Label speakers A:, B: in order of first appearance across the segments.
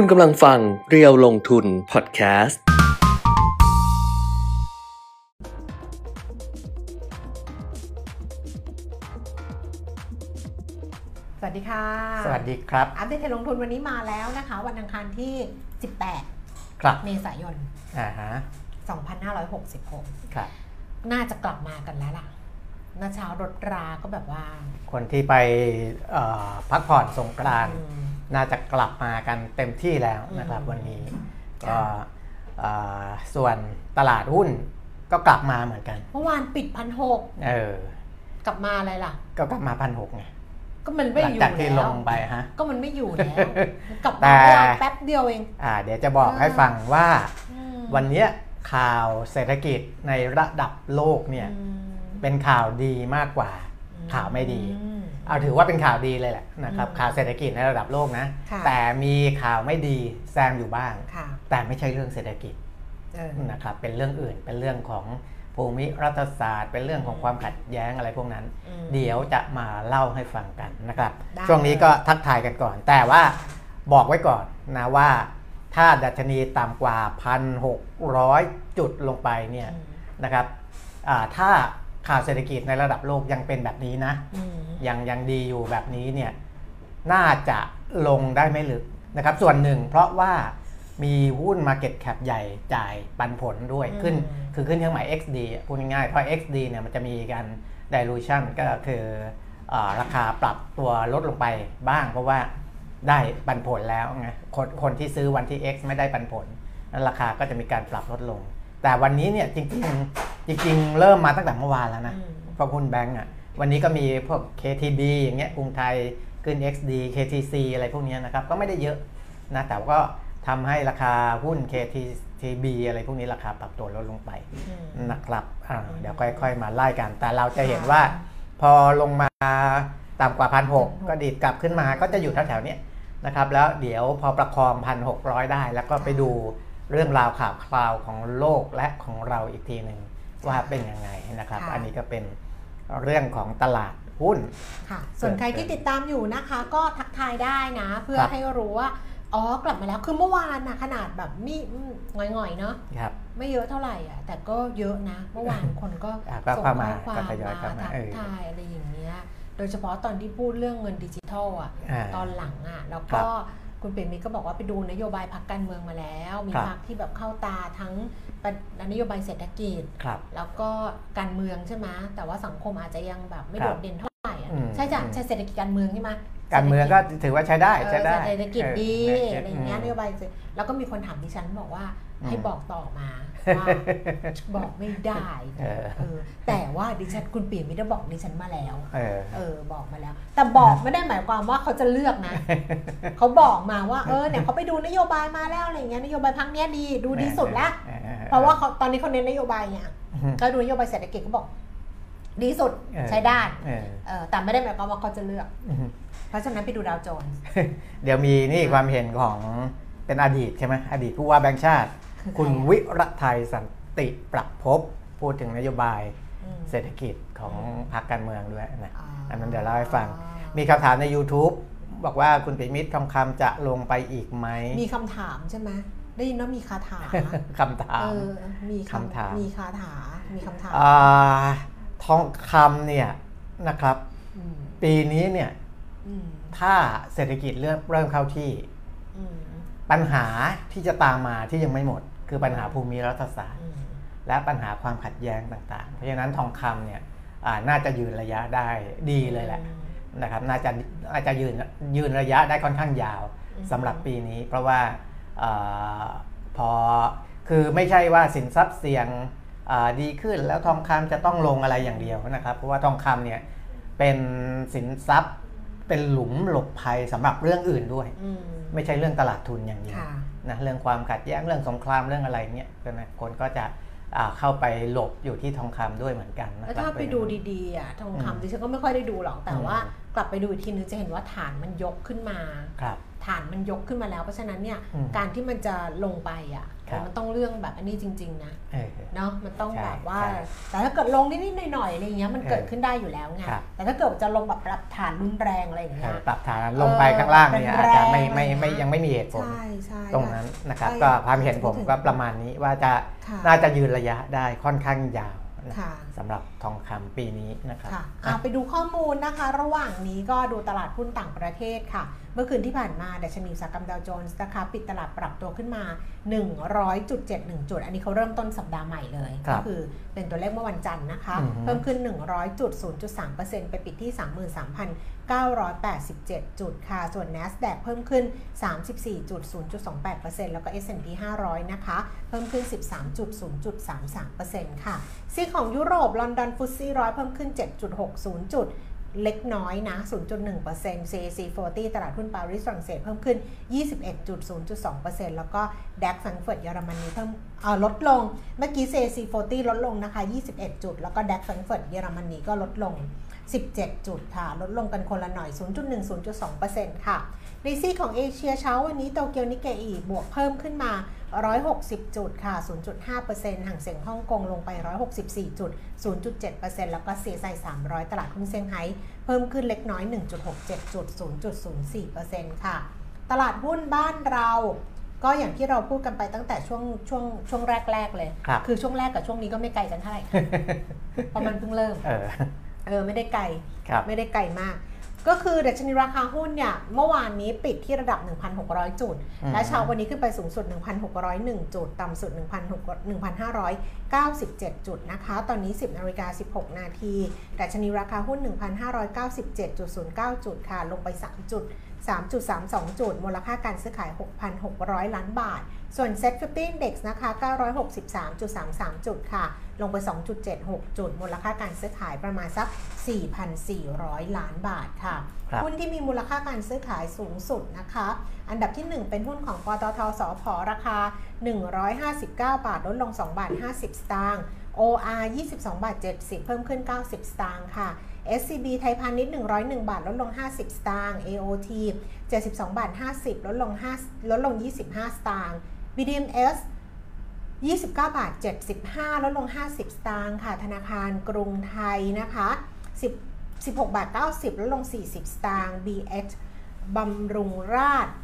A: คุณกำลังฟังเรียวลงทุนพอดแคสต์
B: สวัสดีค่ะ
C: สวัสดีครับ
B: อัปเดตเทรนด์ลงทุนวันนี้มาแล้วนะคะ วันอังคารที่ 18
C: ครับ
B: เมษายน
C: อ่าฮะ
B: 2566
C: ครับ
B: น่าจะกลับมากันแล้วล่ะ นาเช้ารถราก็แบบว่า
C: คนที่ไปเอ่อพักผ่อนสงกรานต์
B: อืม
C: น่าจะกลับมากันเต็มที่แล้วนะครับ
B: อืม
C: วันนี้
B: ค่ะ
C: ก็เอ่อส่วนตลาดหุ้นก็กลับมาเหมือนกัน
B: เมื่อวานปิดพันหก
C: เออก
B: ลับมาอะไรล่ะ
C: ก็กลับมาพันหกไง
B: ก็มันไม่
C: หลั
B: อยู่
C: จากที่ล
B: แล้ว
C: งไปฮะ
B: ก็มันไม่อยู่แล้วกลับ
C: แต่
B: มาแป๊บเดียวเอง
C: อ่า เดี๋ยวจะบอกให้ฟังว่า
B: อืม
C: วันเนี้ยข่าวเศรษฐกิจในระดับโลกเนี่ย
B: อืม
C: เป็นข่าวดีมากกว่าข่าวไม่ดี
B: อืม
C: เอาถือว่าเป็นข่าวดีเลยแหละนะครับ
B: อืม
C: ข่าวเศรษฐกิจในระดับโลกนะ
B: ค่ะ
C: แต่มีข่าวไม่ดีแซมอยู่บ้าง
B: ค่ะ
C: แต่ไม่ใช่เรื่องเศรษฐกิจ
B: เออ
C: นะครับเป็นเรื่องอื่นเป็นเรื่องของภูมิรัฐศาสตร์ เป็นเรื่องของความขัดแย้งอะไรพวกนั้น
B: อืม
C: เดี๋ยวจะมาเล่าให้ฟังกันนะครับ
B: ได้
C: ช่วงนี้ก็ทักทายกันก่อน แต่ว่าบอกไว้ก่อนนะว่า ถ้าดัชนีต่ำกว่า 1,600 จุดลงไปเนี่ย
B: อืม
C: นะครับอ่าถ้า ข่าวเศรษฐกิจในระดับโลกยังเป็นแบบนี้นะ
B: อืม
C: ยังยังดีอยู่แบบนี้เนี่ยน่าจะลงได้ไม่ลึกนะครับ ส่วนหนึ่งเพราะว่ามีหุ้น Market Cap ใหญ่จ่ายปันผลด้วยขึ้น คือขึ้นเครื่องหมาย XD อะพูดง่ายๆเพราะ XD เนี่ยมันจะมีการ dilution ก็คืออาราคาปรับตัวลดลงไปบ้าง เพราะว่าได้ปันผลแล้วไงคนคนที่ซื้อวันที่ X ไม่ได้ปันผลนั้นราคาก็จะมีการปรับลดลง แต่วันนี้เนี่ยจริงๆจริงๆเริ่มมาตั้งแต่เมื่อวานแล้วนะ
B: อืม
C: พวกหุ้นแบงก์อะวันนี้ก็มีพวก KTB อย่างเงี้ยกรุงไทยขึ้น XD KTC อะไรพวกเนี้ยนะครับก็ไม่ได้เยอะนะแต่ก็ทำให้ราคาหุ้น KTB อะไรพวกนี้ราคาปรับตัวลดลงไป
B: อืม
C: นะครับอ่าเดี๋ยวค่อยๆมาไล่กัน แต่เราจะเห็นว่าพอลงมาต่ำกว่าพันหก็ดีดกลับขึ้นมาก็จะอยู่แถวๆเนี้ยนะครับแล้วเดี๋ยวพอประคองพันหกได้แล้วก็ไปดู เรื่องราวข่าวคราวของโลกและของเราอีกทีหนึ่งว่าเป็นยังไงนะครับ
B: ค่ะ
C: อันนี้ก็เป็นเรื่องของตลาดหุ้น
B: ค่ะ ส่วนใครที่ติดตามอยู่นะคะ ก็ทักทายได้นะ เพื่อ
C: ครับ
B: ให้รู้ว่า อ๋อกลับมาแล้วคือเมื่อวานนะขนาดแบบมีอืมหง่อยๆเนาะ
C: ครับ
B: ไม่เยอะเท่าไหร่อะแต่ก็เยอะนะ เมื่อวานคนก็
C: อะก็
B: ส่ง
C: เข้า
B: ข้
C: มา
B: อความ
C: ก็ทยอย
B: มา
C: เข้ามา
B: ทัก
C: เออ
B: ทายอะไรอย่างเงี้ย โดยเฉพาะตอนที่พูดเรื่องเงินดิจิทัลอะ
C: อ่า
B: ตอนหลังอะแล้ว
C: ครั
B: ก็
C: บ
B: คุณเปรมมิตรก็บอกว่าไปดูนโยบายพักการเมืองมาแล้ว มี
C: ครับ
B: พักที่แบบเข้าตาทั้งนโยบายเศรษฐกิจ
C: ครับ
B: แล้วก็การเมืองใช่ไหมแต่ว่าสังคมอาจจะยังแบบไม่
C: ครั
B: โด
C: บ
B: ดเด่นเท่าไหร่อะ
C: อืม
B: ใช่จ้ะ
C: อืม
B: ใช่เศรษฐกิจการเมืองใช่ไหม
C: การเมืองก็ถือว่าใช้ได้ใช้ได้
B: เออเศรษฐกิจดี
C: เอะ
B: ไรอย่างเงี้ย
C: ม
B: นโยบายเศรษฐแล้วก็มีคนถามดิฉันบอกว่า
C: อืม
B: ให้บอกต่อมาว่าบอกไม่ได้
C: เออ
B: เออแต่ว่าดิฉันคุณปีมิได้บอกดิฉันมาแล้ว
C: เออ
B: เออบอกมาแล้ว แต่บอกไม่ได้หมายความว่าเขาจะเลือกนะเขาบอกมาว่าเออเนี่ยเขาไปดูนโยบายมาแล้วอะไรอย่างเงี้ยนโยบายพักเนี้ยดีดูดีสุดละ
C: ออออ
B: เพราะว่าเขาตอนนี้เขาเน้นนโยบายเนี่ย
C: อืม
B: ก็ดูนโยบายเศรษฐกิจเขาบอก ดีสุด
C: เออ
B: ใช้ได้
C: เออ
B: เออแต่ไม่ได้หมายความว่าเขาจะเลือก
C: อืม
B: เพราะฉะนั้นไปดูดาวโจนส์
C: เดี๋ยวมีนี่ความเห็นของเป็นอดีตใช่ไหมอดีตผู้ว่าแบงค์ชาติ
B: คือใคร
C: คุณ
B: อะ
C: วิระไทยสันติประพบพูดถึงนโยบาย
B: อืม
C: เศรษฐกิจของพรรคการเมืองด้วยนะ
B: อ่า
C: อันนั้นเดี๋ยวเล่าให้ฟัง มีคำถามใน YouTube บอกว่าคุณปิมิตรทองคำจะลงไปอีกไหม
B: มีคำถามใช่ไหมได้ยินว่ามีคาถา
C: คำถาม
B: เออมี
C: คำถาม
B: มีคาถา มีคำถาม
C: อ่าทองคำเนี่ยนะครับ
B: อืม
C: ปีนี้เนี่ย
B: อืม
C: ถ้าเศรษฐกิจเริ่มเริ่มเข้าที่
B: อืม
C: ปัญหาที่จะตามมาที่ยังไม่หมด คือปัญหาภูมิรัฐศาสตร์
B: อืม
C: และปัญหาความขัดแย้งต่างๆ เพราะฉะนั้นทองคำเนี่ยอ่าน่าจะยืนระยะได้ดีเลยแหละนะครับน่าจะน่าจะยืนยืนระยะได้ค่อนข้างยาว
B: อืม
C: สำหรับปีนี้ เพราะว่าอาพอคือไม่ใช่ว่าสินทรัพย์เสี่ยงอ่าดีขึ้นแล้วทองคำจะต้องลงอะไรอย่างเดียวนะครับ เพราะว่าทองคำเนี่ยเป็นสินทรัพย์เป็นหลุมหลบภัยสำหรับเรื่องอื่นด้วย
B: อืม
C: ไม่ใช่เรื่องตลาดทุนอย่างเดียว
B: ค่ะ
C: นะเรื่องความขัดแย้งเรื่องสงครามเรื่องอะไรเนี่ยก็นะคนก็จะอ่าเข้าไปหลบอยู่ที่ทองคำด้วยเหมือนกันนะ
B: แล้ว
C: ครับ
B: ถ้าไปดูดีๆอะทอง
C: อืม
B: คำดิฉันก็ไม่ค่อยได้ดูหรอกแต่
C: อืม
B: ว่ากลับไปดูอีกทีนึงจะเห็นว่าฐานมันยกขึ้นมา
C: ครับ
B: ฐฐานมันยกขึ้นมาแล้ว เพราะฉะนั้นเนี่ย
C: อืม
B: การที่มันจะลงไปอะ
C: ครับ
B: มันต้องเรื่องแบบอันนี้จริง ๆ นะ
C: เออ
B: เนาะมันต้อง
C: ใช่
B: แบบว่า
C: ใช่
B: แต่ถ้าเกิดลงนิดๆหน่อยๆอะไรอย่างเงี้ยมัน
C: เออ
B: เกิดขึ้นได้อยู่แล้วไง
C: ครับ
B: แต่ถ้าเกิดจะลงแบบปรับฐานรุนแรงอะไรอย่าง
C: เอ
B: เงี้
C: อยปรับฐานลงไปข้างล่างเนี่ย
B: เป็น
C: อาจจะไม่
B: แรง
C: ไม่ไม่
B: อะไรนะ
C: ยังไม่มีเหตุผล
B: ใช่ใช่
C: ตรงนั้นนะครับ
B: ใช่
C: ก็ความเห็นผมก็ประมาณนี้ว่าจะ
B: ค่ะ
C: น่าจะยืนระยะได้ค่อนข้างยาวนะ
B: ค่ะ
C: สำหรับทองคำปีนี้นะครับ
B: ค่ะ
C: อะ
B: เอาไปดูข้อมูลนะคะ ระหว่างนี้ก็ดูตลาดหุ้นต่างประเทศค่ะ เมื่อคืนที่ผ่านมาดัชนีอุตสาหกรรมดาวโจนส์นะคะปิดตลาดปรับตัวขึ้นมา 100.71 จุด อันนี้เขาเริ่มต้นสัปดาห์ใหม่เลย
C: ครั
B: ก็
C: บ
B: คือเป็นตัวเลขเมื่อวันจันทร์นะคะ
C: อือฮึ
B: เพิ่มขึ้น 100.0.3%ไปปิดที่ 987 จุดค่ะ ส่วน NASDAQ เพิ่มขึ้น 34.0.28%แล้วก็ S&P 500 นะคะ เพิ่มขึ้น 13.0.33%ค่ะซีของยุโรป ลอนดอนฟุตซี่ร้อยเพิ่มขึ้น 7.60 จุดเล็กน้อยนะ 0.1% CAC 40 ตลาดหุ้นปารีสฝรั่งเศสเพิ่มขึ้น 21.0.2%แล้วก็ DAX แฟรงเฟิร์ตเยอรมนีเพิ่มเอ่อลดลง เมื่อกี้ CAC 40 ลดลงนะคะ 21 จุด แล้วก็ DAX แฟรงเฟิร์ตเยอรมนีก็ลดลง 17 จุดค่ะ ลดลงกันคนละหน่อย 0.1-0.2%ค่ะในซีกของเอเชียเช้าวันนี้โตเกียวนิกเกอีบวกเพิ่มขึ้นมา 160 จุดค่ะ 0.5%ฮั่งเส็งฮ่องกงลงไป 164 จุด 0.7%แล้วก็เซี่ยงไฮ้300 ตลาดหุ้นเซี่ยงไฮ้เพิ่มขึ้นเล็กน้อย 1.67 จุด 0.04%ค่ะ ตลาดหุ้นบ้านเราก็อย่างที่เราพูดกันไปตั้งแต่ช่วงช่วงช่วงแรกๆเลย
C: ครับ
B: คือช่วงแรกกับช่วงนี้ก็ไม่ไกลกันเท่าไหร่เพราะมันเพิ่งเริ่ม
C: เออ
B: เออไม่ได้ไกล
C: ครับ
B: ไม่ได้ไกลมาก ก็คือดัชนีราคาหุ้นเนี่ยเมื่อวานนี้ปิดที่ระดับ 1,600 จุด
C: อืม
B: และเช้าวันนี้ขึ้นไปสูงสุด 1,601 จุด ต่ำสุด 1,597 จุดนะคะ ตอนนี้ 10นาฬิกา16 นาทีดัชนีราคาหุ้น 1,597.09 จุดค่ะ ลงไป 3 จุด 3.32 จุด มูลค่าการซื้อขาย 6,600 ล้านบาท ส่วน Set 50 Index นะคะ 963.33 จุดค่ะ ลงไป 2.76 จุด มูลค่าการซื้อขายประมาณสัก 4,400 ล้านบาทค่ะ
C: ครับ
B: หุ้นที่มีมูลค่าการซื้อขายสูงสุดนะคะ อันดับที่ 1 เป็นหุ้นของปตทสพราคา 159 บาท ลดลง 2 บาท 50 สตางค์ OR 22 บาท 70 เพิ่มขึ้น 90 สตางค์ค่ะ SCB ไทยพาณิชย์101 บาท ลดลง 50 สตางค์ AOT 72 บาท 50 ลดลง5ลดลง 25 สตางค์ BDMs 29 บาท 75 ลดลง 50 สตางค์ค่ะ ธนาคารกรุงไทยนะคะ 10 16 บาท 90 ลดลง 40 สตางค์ BH บำรุงราษฎร์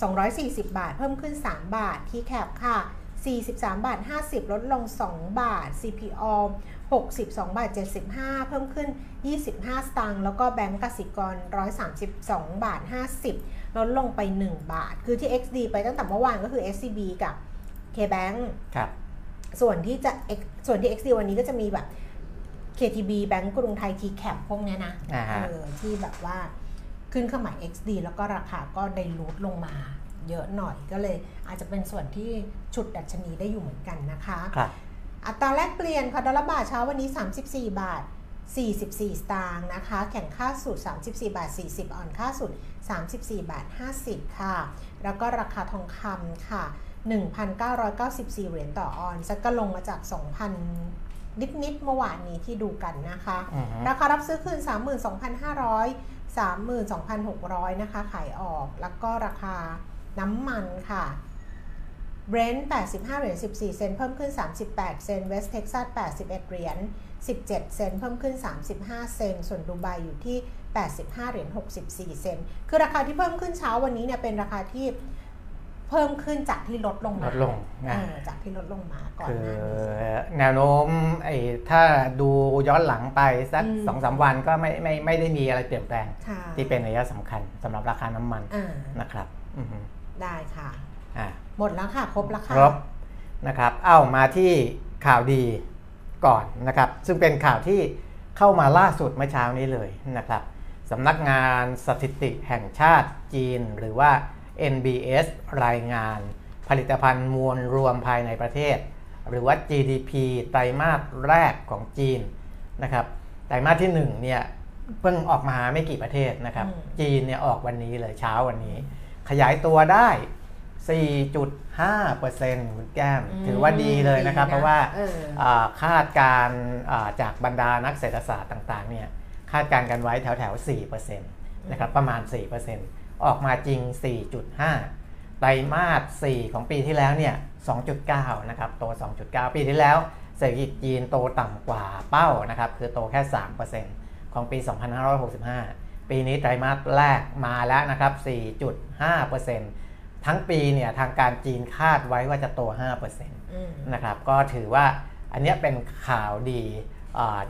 B: 240 บาท เพิ่มขึ้น 3 บาท ที่แคปค่ะ 43 บาท 50 ลดลง 2 บาท CPO 62 บาท 75 เพิ่มขึ้น 25 สตางค์ แล้วก็แบงก์กสิกร 132 บาท 50 ลดลงไป 1 บาท คือที่ XD ไปตั้งแต่เมื่อวานก็คือ SCB กับ KBank
C: ครับ
B: ส่วนที่จะ X ส่วนที่ XD วันนี้ก็จะมีแบบ KTB แบงก์กรุงไทย TCAP พวกเนี้ยนะ
C: อ่าฮะ
B: เออที่แบบว่าขึ้นเครื่องหมาย XD แล้วก็ราคาก็ได้รูดลงมา เยอะหน่อยก็เลย อาจจะเป็นส่วนที่ฉุดดัชนีได้อยู่เหมือนกันนะคะ
C: ครับ
B: อัตราแลกเปลี่ยนค่ะดอลลาร์บาทเช้าวันนี้ 34 บาท 44 สตางค์นะคะ แข็งค่าสุด34 บาท 40 อ่อนค่าสุด34 บาท 50 ค่ะ แล้วก็ราคาทองคำค่ะ 1,994 เหรียญต่อออนซ์ก็ลงมาจาก 2,000นิดๆเมื่อวานนี้ที่ดูกันนะคะ
C: อือฮึ
B: ราคารับซื้อคืน 32,500 32,600 นะคะ ขายออก แล้วก็ราคา น้ำมันค่ะเบรนท์85 เหรียญ 14 เซนต์เพิ่มขึ้น 38 เซนต์เวสเท็กซัส 81 เหรียญ 17 เซนต์เพิ่มขึ้น 35 เซนต์ส่วนดูไบอยู่ที่ 85 เหรียญ 64 เซนต์คือราคาที่เพิ่มขึ้นเช้าวันนี้เนี่ยเป็นราคาที่เพิ่มขึ้นจากที่ลดลง
C: ล
B: มา
C: ดลงนะ
B: เออจากที่ลดลงมาก่อน
C: คื
B: ห
C: อ
B: น้านี้
C: แนวโน้มไอ้ถ้าดูย้อนหลังไปสัก
B: อืม
C: สองสามวันก็ไม่ไม่ไม่ได้มีอะไรเปลี่ยนแปลง
B: ค่ะ
C: ที่เป็นนัยสำคัญสำหรับราคาน้ำมัน
B: อ่า
C: นะครับอือฮึ
B: ได้ค่ะ
C: อ่า
B: หมดแล้วค่ะ ครบแล้วค่ะ
C: ครบนะครับเอ้ามาที่ข่าวดีก่อนนะครับ ซึ่งเป็นข่าวที่เข้ามาล่าสุดเมื่อเช้านี้เลยนะครับสำนักงานสถิติแห่งชาติจีน หรือว่า NBS รายงานผลิตภัณฑ์มวลรวมภายในประเทศ หรือว่า GDP ไตรมาสแรกของจีนนะครับไตรมาสที่1เนี่ยเพิ่งออกมาไม่กี่ประเทศนะครับ
B: อืม
C: จีนเนี่ยออกวันนี้เลยเช้าวันนี้ ขยายตัวได้ 4.5%คุณแก้ม ถือว่าดีเลยนะครับ เพราะว่า
B: เออ
C: อ่าคาดการณ์อ่าจากบรรดานักเศรษฐศาสตร์ต่างๆเนี่ยคาดการณ์กันไว้แถวแถวๆ4%นะครับประมาณ4%พออกมาจริง 4.5 ไตรมาส 4 ของปีที่แล้วเนี่ย 2.9 นะครับ โต 2.9 ปีที่แล้ว เศรษฐกิจจีนโตต่ำกว่าเป้านะครับ คือโตแค่ 3%ของปี 2565 ปีนี้ไตรมาสแรกมาแล้วนะครับ 4.5%ทั้งปีเนี่ยทางการจีนคาดไว้ว่าจะโต 5%นะครับ ก็ถือว่าอันนี้เป็นข่าวดี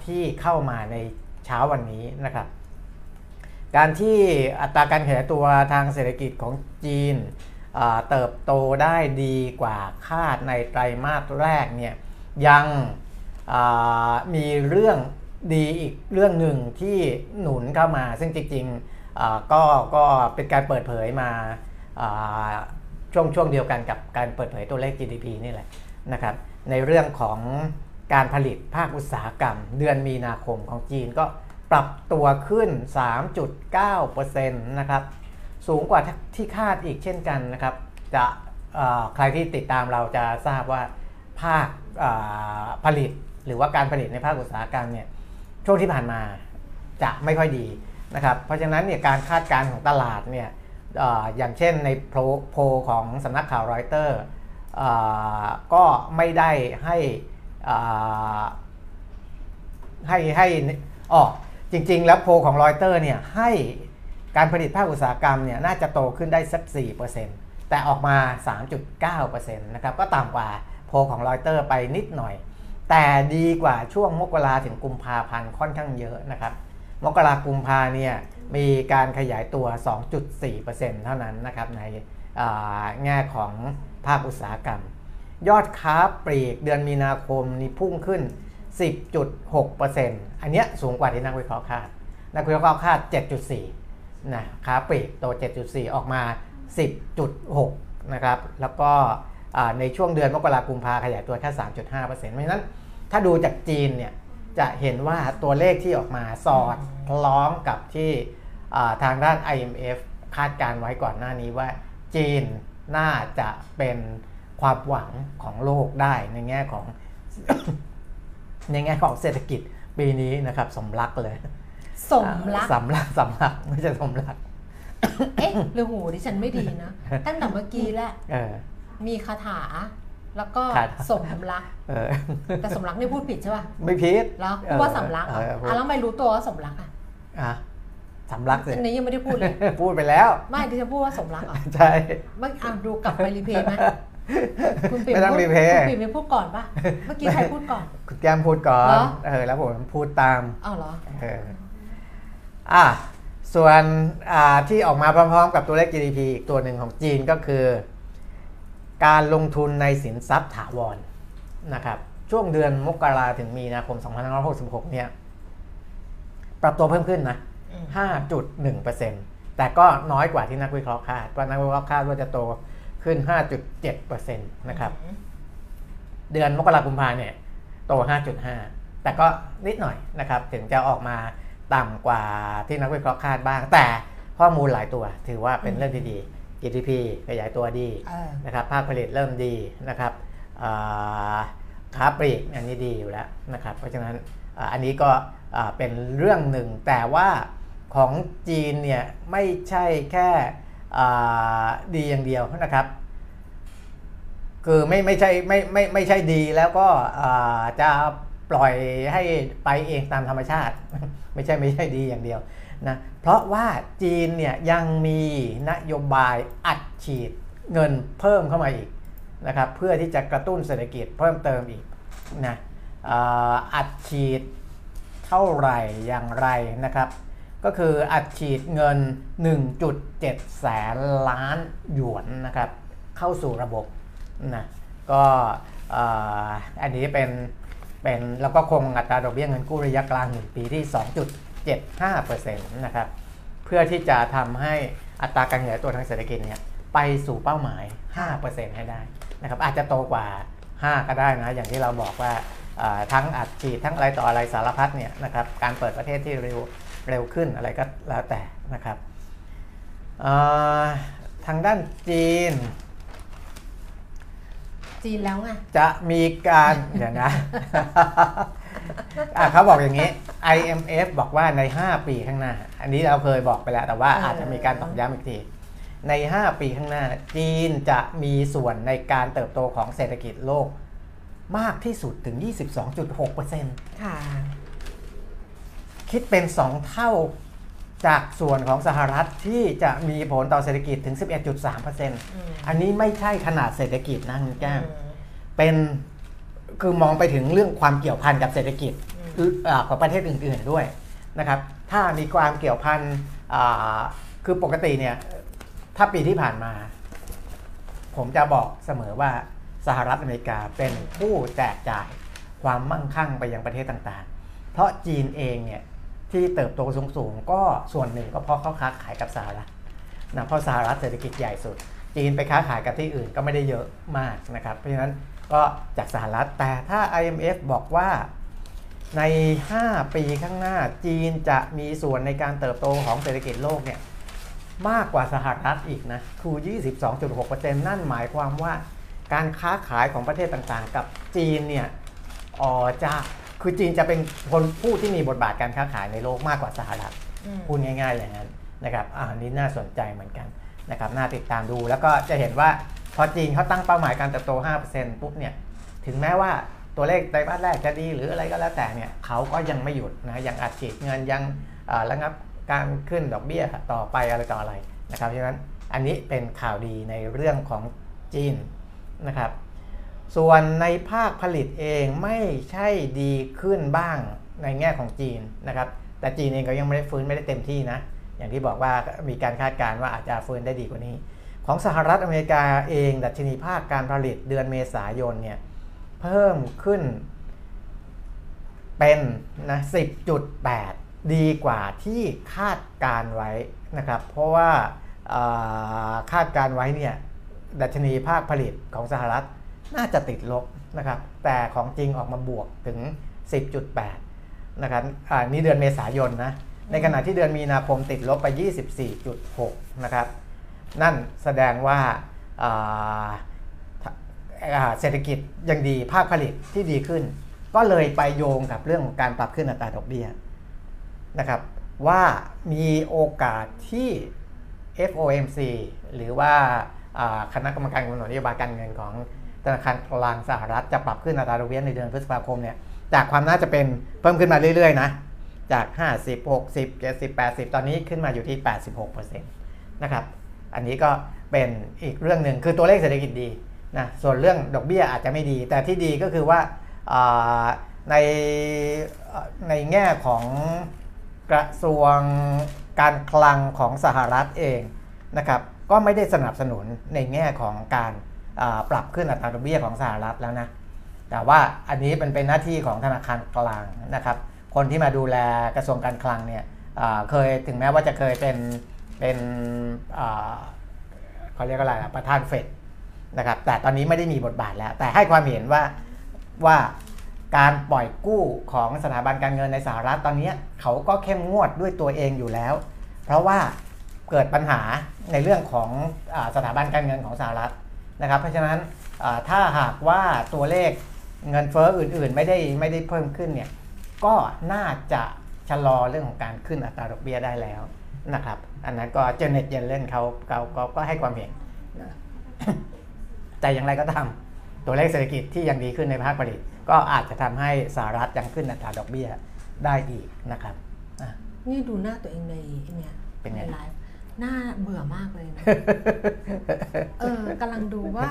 C: ที่เข้ามาในเช้าวันนี้นะครับ การที่อัตราการขยายตัวทางเศรษฐกิจของจีนเติบโตได้ดีกว่าคาดในไตรมาสแรกเนี่ยยังมีเรื่อง ดีอีกเรื่องหนึ่งที่หนุนเข้ามา ซึ่งจริงๆก็ก็เป็นการเปิดเผยมาช่วงช่วงเดียวกันกับการเปิดเผยตัวเลข GDP นี่แหละนะครับในเรื่องของการผลิตภาคอุตสาหกรรม เดือนมีนาคมของจีนก็ปรับตัวขึ้น 3.9%นะครับสูงกว่าที่คาดอีกเช่นกันนะครับจะใครที่ติดตามเราจะทราบว่าภาคผลิต หรือว่าการผลิตในภาคอุตสาหกรรมเนี่ย ช่วงที่ผ่านมาจะไม่ค่อยดีนะครับ เพราะฉะนั้นเนี่ยการคาดการณ์ของตลาดเนี่ยออย่างเช่นในโพลของสำนักข่าวรอยเตอร์ก็ไม่ได้ให้ให้ให้อ๋อจริง ๆ แล้วโพลของรอยเตอร์เนี่ยให้การผลิตภาคอุตสาหกรรมเนี่ยน่าจะโตขึ้นได้สัก 4%แต่ออกมา 3.9%นะครับก็ต่ำกว่าโพลของรอยเตอร์ไปนิดหน่อย แต่ดีกว่าช่วงมกราถึงกุมภาพันธ์ค่อนข้างเยอะนะครับ มกรากุมภาเนี่ยมีการขยายตัว 2.4%เท่านั้นนะครับในแง่ของภาคอุตสาหกรรม ยอดค้าปลีกเดือนมีนาคมนี่พุ่งขึ้น 10.6%อันนี้สูงกว่าที่นักวิเคราะห์คาด นักวิเคราะห์คาด 7.4นะค้าปลีกโต 7.4 ออกมา 10.6 นะครับ แล้วก็ในช่วงเดือนมกราคมพาขยายตัวแค่ 3.5%เพราะฉะนั้น ถ้าดูจากจีนเนี่ยจะเห็นว่าตัวเลขที่ออกมาสอดคล้องกับที่ทางด้าน IMF คาดการไว้ก่อนหน้านี้ว่า จีนน่าจะเป็นความหวังของโลกได้ในแง่ของ ในแง่ของเศรษฐกิจปีนี้นะครับสมรักเลย
B: สมรัก
C: สมรักสมรักไม่ใช่สมรัก
B: เอ๊ะหรือหูดิฉันไม่ดีนะ ตั้งแต่เมื่อกี้แหละมีคาถา แล้วก็สมรักแต่สมรักนี่พูดผิดใช่ป่ะ
C: ไม่ผิด
B: แล้วพูดว่าสมรักอะแล้วไม่รู้ตัวว่าสมรัก
C: อะสำลัก
B: สิอันนี้ยังไม่ได้พูดเลย
C: พูดไปแล้ว
B: ไม่ที่จะพูดว่าสมรักอะ
C: ใช่
B: ไม่เอาดูกลับไปรีเพย์ไหม
C: คุณปิ่มไม่ต้องรีเพย์
B: คุณปิ่มไม่พูดก่อนปะเมื่อกี้ใครพูดก่อน
C: คุณแก้มพูดก่อนเออ แล้วผมพูดตาม
B: อ้าวเหรอ เออ
C: อะส่วนอ่าที่ออกมาพร้อมๆ กับตัวเลข GDP อีกตัวหนึ่งของจีนก็คือ การลงทุนในสินทรัพย์ถาวรนะครับช่วงเดือนมกราถึงมีนาคม 2566 เนี่ยปรับตัวเพิ่มขึ้นนะ 5.1%แต่ก็น้อยกว่าที่นักวิเคราะห์คาดว่านักวิเคราะห์คาดว่าจะโตขึ้น 5.7%นะครับ เดือนมกราคมพาเนี่ยโต 5.5 แต่ก็นิดหน่อยนะครับ ถึงจะออกมาต่ำกว่าที่นักวิเคราะห์คาดบ้าง แต่ข้อมูลหลายตัวถือว่าเป็นเรื่องที่ดี GDP ขยายตัวดีนะครับภาคผลิตเริ่มดีนะครับค้าปลีกอันนี้ดีอยู่แล้วนะครับเพราะฉะนั้นอันนี้ก็เป็นเรื่องหนึ่งแต่ว่าของจีนเนี่ยไม่ใช่แค่ดีอย่างเดียวนะครับ คือไม่ไม่ใช่ไม่ไม่ไม่ใช่ดีแล้วก็จะปล่อยให้ไปเองตามธรรมชาติ ไม่ใช่ไม่ใช่ดีอย่างเดียว นะเพราะว่าจีนเนี่ยยังมีนโยบายอัดฉีดเงินเพิ่มเข้ามาอีกนะครับเพื่อที่จะกระตุ้นเศรษฐกิจเพิ่มเติมอีกนะอัดฉีดเท่าไหร่อย่างไรนะครับ ก็คืออัดฉีดเงิน 1.7 แสนล้านหยวนนะครับเข้าสู่ระบบนะก็อันนี้เป็นเป็นแล้วก็คงอัตราดอกเบี้ยเงินกู้ระยะกลาง 1 ปีที่ 2.75%นะครับเพื่อที่จะทำให้อัตราการขยายตัวทางเศรษฐกิจเนี่ยไปสู่เป้าหมาย 5%ให้ได้นะครับอาจจะโตกว่า 5 ก็ได้นะอย่างที่เราบอกว่าทั้งอัดฉีดทั้งอะไรต่ออะไรสารพัดเนี่ยนะครับการเปิดประเทศที่เร็วเร็วขึ้นอะไรก็แล้วแต่นะครับทางด้านจีน
B: จีนแล้วไง
C: จะมีการเดี๋ยวนะ เขาบอกอย่างนี้ IMF บอกว่าใน 5 ปีข้างหน้า อันนี้เราเคยบอกไปแล้ว แต่ว่าอาจจะมีการตอกย้ำอีกที ใน 5 ปีข้างหน้า จีนจะมีส่วนในการเติบโตของเศรษฐกิจโลก มากที่สุดถึง 22.6%
B: ค่ะ
C: คิดเป็น 2 เท่าจากส่วนของสหรัฐที่จะมีผลต่อเศรษฐกิจถึง 11.3%อันนี้ไม่ใช่ขนาดเศรษฐกิจนะคุณแก้มเป็น คือมองไปถึงเรื่องความเกี่ยวพันกับเศรษฐกิจอของประเทศอื่น ๆด้วยนะครับ ถ้ามีความเกี่ยวพันคือปกติเนี่ย ถ้าปีที่ผ่านมา ผมจะบอกเสมอว่าสหรัฐอเมริกาเป็นผู้แจกจ่ายความมั่งคั่งไปยังประเทศต่างๆ เพราะจีนเองเนี่ยที่เติบโตสูงๆก็ส่วนหนึ่งก็เพราะเขาค้าขายกับสหรัฐนะเพราะสหรัฐเศรษฐกิจใหญ่สุด จีนไปค้าขายกับที่อื่นก็ไม่ได้เยอะมากนะครับ เพราะฉะนั้น ก็จากสหรัฐแต่ถ้า IMF บอกว่าใน 5 ปีข้างหน้าจีนจะมีส่วนในการเติบโตของเศรษฐกิจโลกเนี่ยมากกว่าสหรัฐอีกนะคือ 22.6%นั่นหมายความว่าการค้าขายของประเทศต่างๆ กับจีนเนี่ยอ๋อจะคือจีนจะเป็นคนผู้ที่มีบทบาทการค้าขายในโลกมากกว่าสหรัฐพูดง่าย ๆ อย่างนั้นนะครับอ่านี้น่าสนใจเหมือนกันนะครับน่าติดตามดูแล้วก็จะเห็นว่าพ อจีนเขาตั้งเป้าหมายการเติบโต 5%ปุ๊บเนี่ยถึงแม้ว่าตัวเลขไตรมาสแรกจะดีหรืออะไรก็แล้วแต่เนี่ยเขาก็ยังไม่หยุดนะยังอัดฉีดเงินยังระงับการขึ้นดอกเบี้ยต่อไปอะไรต่ออะไรนะครับเพราะฉะนั้นอันนี้เป็นข่าวดีในเรื่องของจีนนะครับ ส่วนในภาคผลิตเองไม่ใช่ดีขึ้นบ้างในแง่ของจีนนะครับ แต่จีนเองก็ยังไม่ได้ฟื้นไม่ได้เต็มที่นะ อย่างที่บอกว่ามีการคาดการณ์ว่าอาจจะฟื้นได้ดีกว่านี้ ของสหรัฐอเมริกาเองดัชนีภาคการผลิตเดือนเมษายนเนี่ยเพิ่มขึ้นเป็นนะ10.8 ดีกว่าที่คาดการไว้นะครับ เพราะว่าคาดการไว้เนี่ยดัชนีภาคผลิตของสหรัฐน่าจะติดลบนะครับ แต่ของจริงออกมาบวกถึง 10.8 นะครับนี่เดือนเมษายนนะ ในขณะที่เดือนมีนาคมติดลบไป 24.6 นะครับ นั่นแสดงว่าเศรษฐกิจยังดีภาคผลิตที่ดีขึ้น ก็เลยไปโยงกับเรื่องของการปรับขึ้นอัตราดอกเบี้ยนะครับว่ามีโอกาสที่ FOMC หรือว่าคณะกรรมการกำหนดนโยบายการเงินของธนาคารกลางสหรัฐจะปรับขึ้นอัตราดอกเบี้ยในเดือนพฤษภาคมเนี่ยจากความน่าจะเป็นเพิ่มขึ้นมาเรื่อยๆนะจาก 50 60 70 80 ตอนนี้ขึ้นมาอยู่ที่ 86%นะครับ อันนี้ก็เป็นอีกเรื่องหนึ่งคือตัวเลขเศรษฐกิจดีนะส่วนเรื่องดอกเบี้ยอาจจะไม่ดี แต่ที่ดีก็คือว่าในในแง่ของกระทรวงการคลังของสหรัฐเองนะครับก็ไม่ได้สนับสนุนในแง่ของการปรับขึ้นอัตราดอกเบี้ยของสหรัฐแล้วนะแต่ว่าอันนี้เป็นเป็นหน้าที่ของธนาคารกลางนะครับ คนที่มาดูแลกระทรวงการคลังเนี่ยเคยถึงแม้ว่าจะเคยเป็น เป็นเขาเรียกอะไรประธานเฟดนะครับแต่ตอนนี้ไม่ได้มีบทบาทแล้ว แต่ให้ความเห็นว่าว่าการปล่อยกู้ของสถาบันการเงินในสหรัฐตอนนี้เขาก็เข้มงวดด้วยตัวเองอยู่แล้ว เพราะว่าเกิดปัญหาในเรื่องของอสถาบันการเงินของสหรัฐนะครับ เพราะฉะนั้นถ้าหากว่าตัวเลขเงินเฟ้ออื่นๆ ไม่ได้ไม่ได้เพิ่มขึ้นเนี่ยก็น่าจะชะลอเรื่องของการขึ้นอัตราดอกเบี้ยได้แล้ว นะครับ อันนั้นก็เจเน็ตเยนเล่นเขาเขาก็ให้ความเห็นนะแต่อย่างไรก็ตามตัวเลขเศรษฐกิจที่ยังดีขึ้นในภาคผลิต ก็อาจจะทำให้สหรัฐยังขึ้นอัตราดอกเบี้ยได้อีกนะครับ
B: นี่ดูหน้าตัวเองในเนี่ย
C: เป็นไง
B: ไลฟ์หน้าเบื่อมากเลยนะเออกำลังดูว่า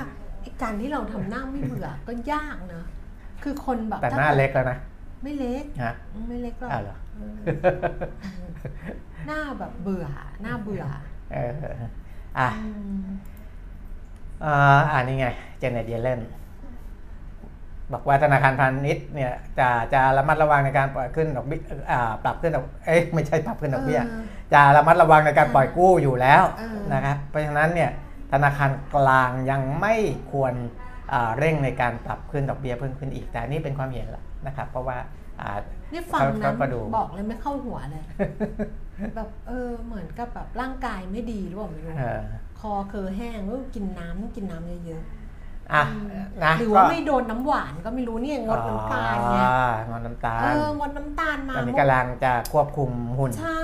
B: การที่เราทำหน้าไม่เบื่อก็ยากนะคือคนแบบ
C: แต่หน้าเล็กแล้วนะ
B: ไม่เล็ก
C: ฮะ
B: ไม่เล็กหรอก หน้าแบบเบื่อหน้าเบื่อ
C: เอออะอ่าอ่านี่ไงเจเน็ตเยเลนบอกว่าธนาคารพาณิชย์เนี่ยจะจะระมัดระวังในการปล่อยขึ้นดอกเบี้ยปรับขึ้นดอกเอ๊ะไม่ใช่ปรับขึ้นดอกเบี้ยจะระมัดระวังในการปล่อยกู้อยู่แล้วนะครับเพราะฉะนั้นเนี่ยธนาคารกลางยังไม่ควรเร่งในการปรับขึ้นดอกเบี้ยเพิ่มขึ้นอีก แต่นี่เป็นความเห็นแล้วนะครับ เพราะว่า
B: นี่ฟังนะบอกเลยไม่เข้าหัวเลยแบบเออเหมือนกับแบบร่างกายไม่ดีหรือเปล่าไม่รู้คอเคอแห้งก็กินน้ำกินน้ำเยอะ
C: อะ
B: นะหรือว่าไม่โดนน้ำหวานก็ไม่รู้เนี่ยงดน้ำตาลเนี่ย
C: งดน้ำตาล
B: เอองดน้ำตาลมา
C: ตอนนี้กำลังจะควบคุมหุ่น
B: ใช่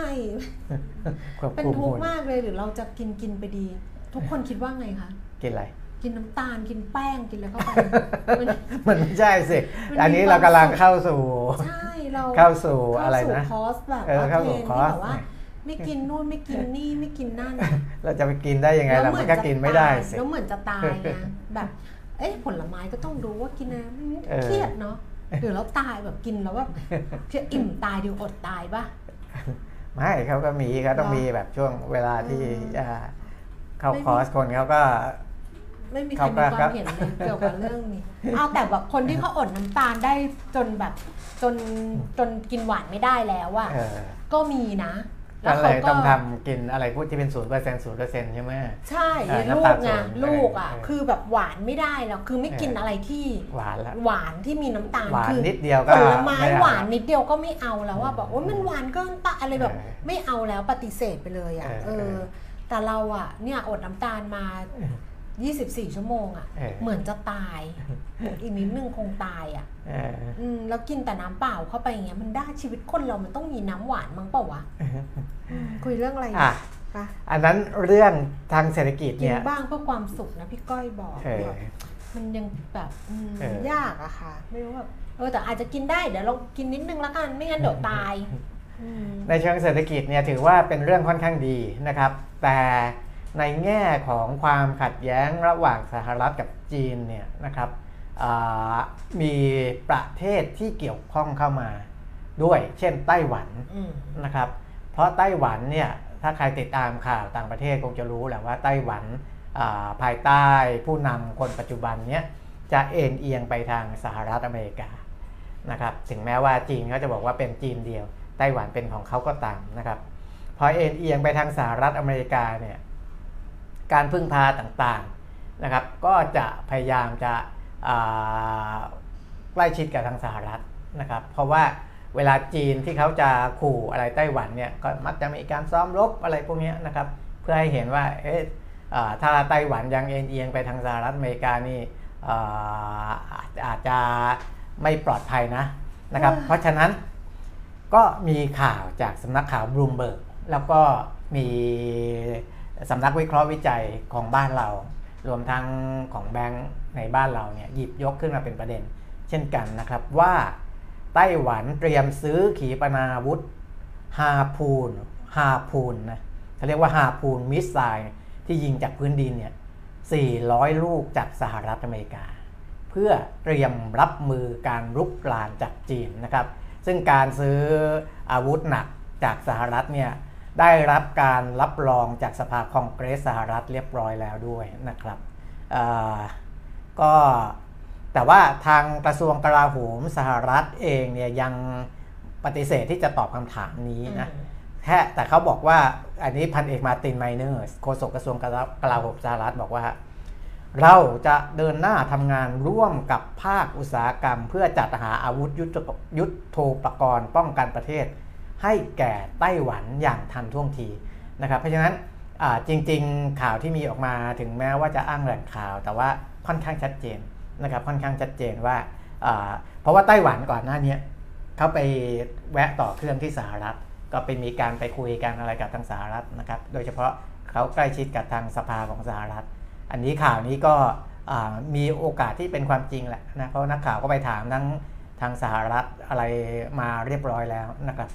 B: เป็นทุกข์มากเลยหรือเราจะกินกินไปดี ทุกคนคิดว่าไงคะ
C: กินอะไร
B: กินน้ำตาลกินแป้งกินอะไรเข้าไปมัน
C: มันไม่ใช่สิ
B: มันมี
C: อันนี้เรากำลังเข้าสู่
B: ใช่เรา
C: เข้าสู่อะไรนะ
B: เข้าสู่คอร์สแบบ
C: เออ
B: ว่า
C: เข้า
B: เทร
C: สู่
B: นที่
C: คอร์ส
B: แบบว่าไม่กินนู่นไม่กินนี่ไม่กินนั่น
C: เราจะไปกินได้ยังไงล่ะมันก็กินไม่ได้สิ
B: แล้วเหมือนจะตายไงแบบเอ๊ะผลไม้ก็ต้องรู้ว่ากินอะไร
C: เออ
B: เครียดเนาะหรือเราตายแบบกินแล้วแบบจะอิ่มตายดีกว่าอดตายปะ
C: ไม่เขาก็มีเขาต้อง
B: เหรอ
C: มีแบบช่วงเวลาที่
B: อืม
C: จะเข้า
B: ไม่มี
C: คอร์สคนเขาก็
B: ไม่มีใคร
C: ครั
B: มี
C: บ
B: ควา
C: ครั
B: ม
C: บ
B: เห็นเลยเกี่ยวกับเรื่องนี้ เอาแต่แบบคนที่เขาอดน้ำตาลได้จนแบบจนจนกินหวานไม่ได้แล้วอะ
C: เออ
B: ก็มีนะ
C: ก็เลยต้องทำกินอะไรพวกที่เป็นศูนย์เปอร์เซ็นต์ศูนย์เปอร์เซ็นต์ใช่ไหม
B: ใช่
C: เออ
B: ลู
C: น้ำตากล
B: ไง
C: สูง
B: ลูกอะ
C: เออ
B: คือแบบหวานไม่ได้แล้วคือไม่กิน
C: เอออ
B: อะไรที่
C: หวานละ
B: หวานที่มีน้ำตาล
C: หวาน
B: คือ
C: นิดเดียว
B: ผ
C: ก็
B: ลไม้
C: ไม่เอ
B: หวานนิดเดียวก็ไม่เอาแล้วว่าแบบว่ามันหวานเกินไปอะไรแบบ
C: เออ
B: ไม่เอาแล้วปฏิเสธไปเลยอะ
C: เออ
B: เอ
C: เอ
B: อ
C: อ
B: แต่เราอะเนี่ยอดน้ำตาลมา 24 ชั่วโมงอะ
C: เออ
B: เหมือนจะตาย อีกนิดนึงคงตายอะ
C: เออ
B: อืมแล้วกินแต่น้ำเปล่าเข้าไปอย่างเงี้ยมันได้ชีวิตคนเรามันต้องมีน้ำหวานมั้งเปล่าวะอืมคุยเรื่องอะไร
C: อะ
B: ปะ
C: อันนั้นเรื่องทางเศรษฐกิจ
B: กิน
C: เนี่ย
B: บ้างเพื่อความสุขนะพี่ก้อยบอก
C: เออ
B: แบบมันยังแบบอืม
C: เออ
B: ยากอะค่ะ ไม่รู้แบบเออแต่อาจจะกินได้เดี๋ยวเรากินนิดนึงแล้วกันไม่งั้นเดี๋ยวตายอืม
C: ในเชิงเศรษฐกิจเนี่ยถือว่าเป็นเรื่องค่อนข้างดีนะครับ แต่ ในแง่ของความขัดแย้งระหว่างสหรัฐกับจีนเนี่ยนะครับอ่ามีประเทศที่เกี่ยวข้องเข้ามาด้วย เช่นไต้หวัน
B: อืม
C: นะครับ เพราะไต้หวันเนี่ยถ้าใครติดตามข่าวต่างประเทศคงจะรู้แหละว่าไต้หวันอ่าภายใต้ผู้นำคนปัจจุบันเนี้ยจะเอ็นเอียงไปทางสหรัฐอเมริกานะครับถึงแม้ว่าจีนเขาจะบอกว่าเป็นจีนเดียว ไต้หวันเป็นของเขาก็ตามนะครับพอเอ็นเอียงไปทางสหรัฐอเมริกาเนี่ย การพึ่งพาต่างๆนะครับ ก็จะพยายามจะอ่าใกล้ชิดกับทางสหรัฐนะครับ เพราะว่าเวลาจีนที่เขาจะขู่อะไรไต้หวันเนี่ยก็มักจะมีการซ้อมรบอะไรพวกเนี้ยนะครับ เพื่อให้เห็นว่าเอ๊ะอ่าถ้าไต้หวันยังเอ็นเอียงไปทางสหรัฐอเมริกานี่อ่าอาจอาจจะไม่ปลอดภัยนะนะครับ เพราะฉะนั้นก็มีข่าวจากสำนักข่าวบลูมเบิร์กแล้วก็มี สำนักวิเคราะห์วิจัยของบ้านเรา รวมทั้งของแบงก์ในบ้านเราเนี่ยหยิบยกขึ้นมาเป็นประเด็น เช่นกันนะครับว่าไต้หวันเตรียมซื้อขีปนาวุธฮาพูนฮาพูนนะเขาเรียกว่าฮาพูนมิสไซล์ที่ยิงจากพื้นดินเนี่ย 400 ลูกจากสหรัฐอเมริกา เพื่อเตรียมรับมือการรุกรานจากจีนนะครับ ซึ่งการซื้ออาวุธหนักจากสหรัฐเนี่ย ได้รับการรับรองจากสภาคองเกรสสหรัฐเรียบร้อยแล้วด้วยนะครับเอ่อก็แต่ว่าทางกระทรวงกลาโหมสหรัฐเองเนี่ยยังปฏิเสธที่จะตอบคำถามนี้นะแค่แต่เขาบอกว่าอันนี้พันเอกมาร์ตินไมเนอร์โฆษกกระทรวงกลาโหมสหรัฐบอกว่า เราจะเดินหน้าทำงานร่วมกับภาคอุตสาหกรรม เพื่อจัดหาอาวุธยุทโธยุทโธปกรณ์ป้องกันประเทศ ให้แก่ไต้หวันอย่างทันท่วงทีนะครับ เพราะฉะนั้นจริง ๆ ข่าวที่มีออกมาถึงแม้ว่าจะอ้างแหล่งข่าว แต่ว่าค่อนข้างชัดเจนนะครับค่อนข้างชัดเจนว่า เพราะว่าไต้หวันก่อนหน้านี้เขาไปแวะต่อเครื่องที่สหรัฐ ก็ไปมีการไปคุยกันอะไรกับทางสหรัฐนะครับ โดยเฉพาะเขาใกล้ชิดกับทางสภาของสหรัฐ อันนี้ข่าวนี้ก็มีโอกาสที่เป็นความจริงแหละนะเพราะนักข่าวก็ไปถามทั้งทางสหรัฐอะไรมาเรียบร้อยแล้วนะครับ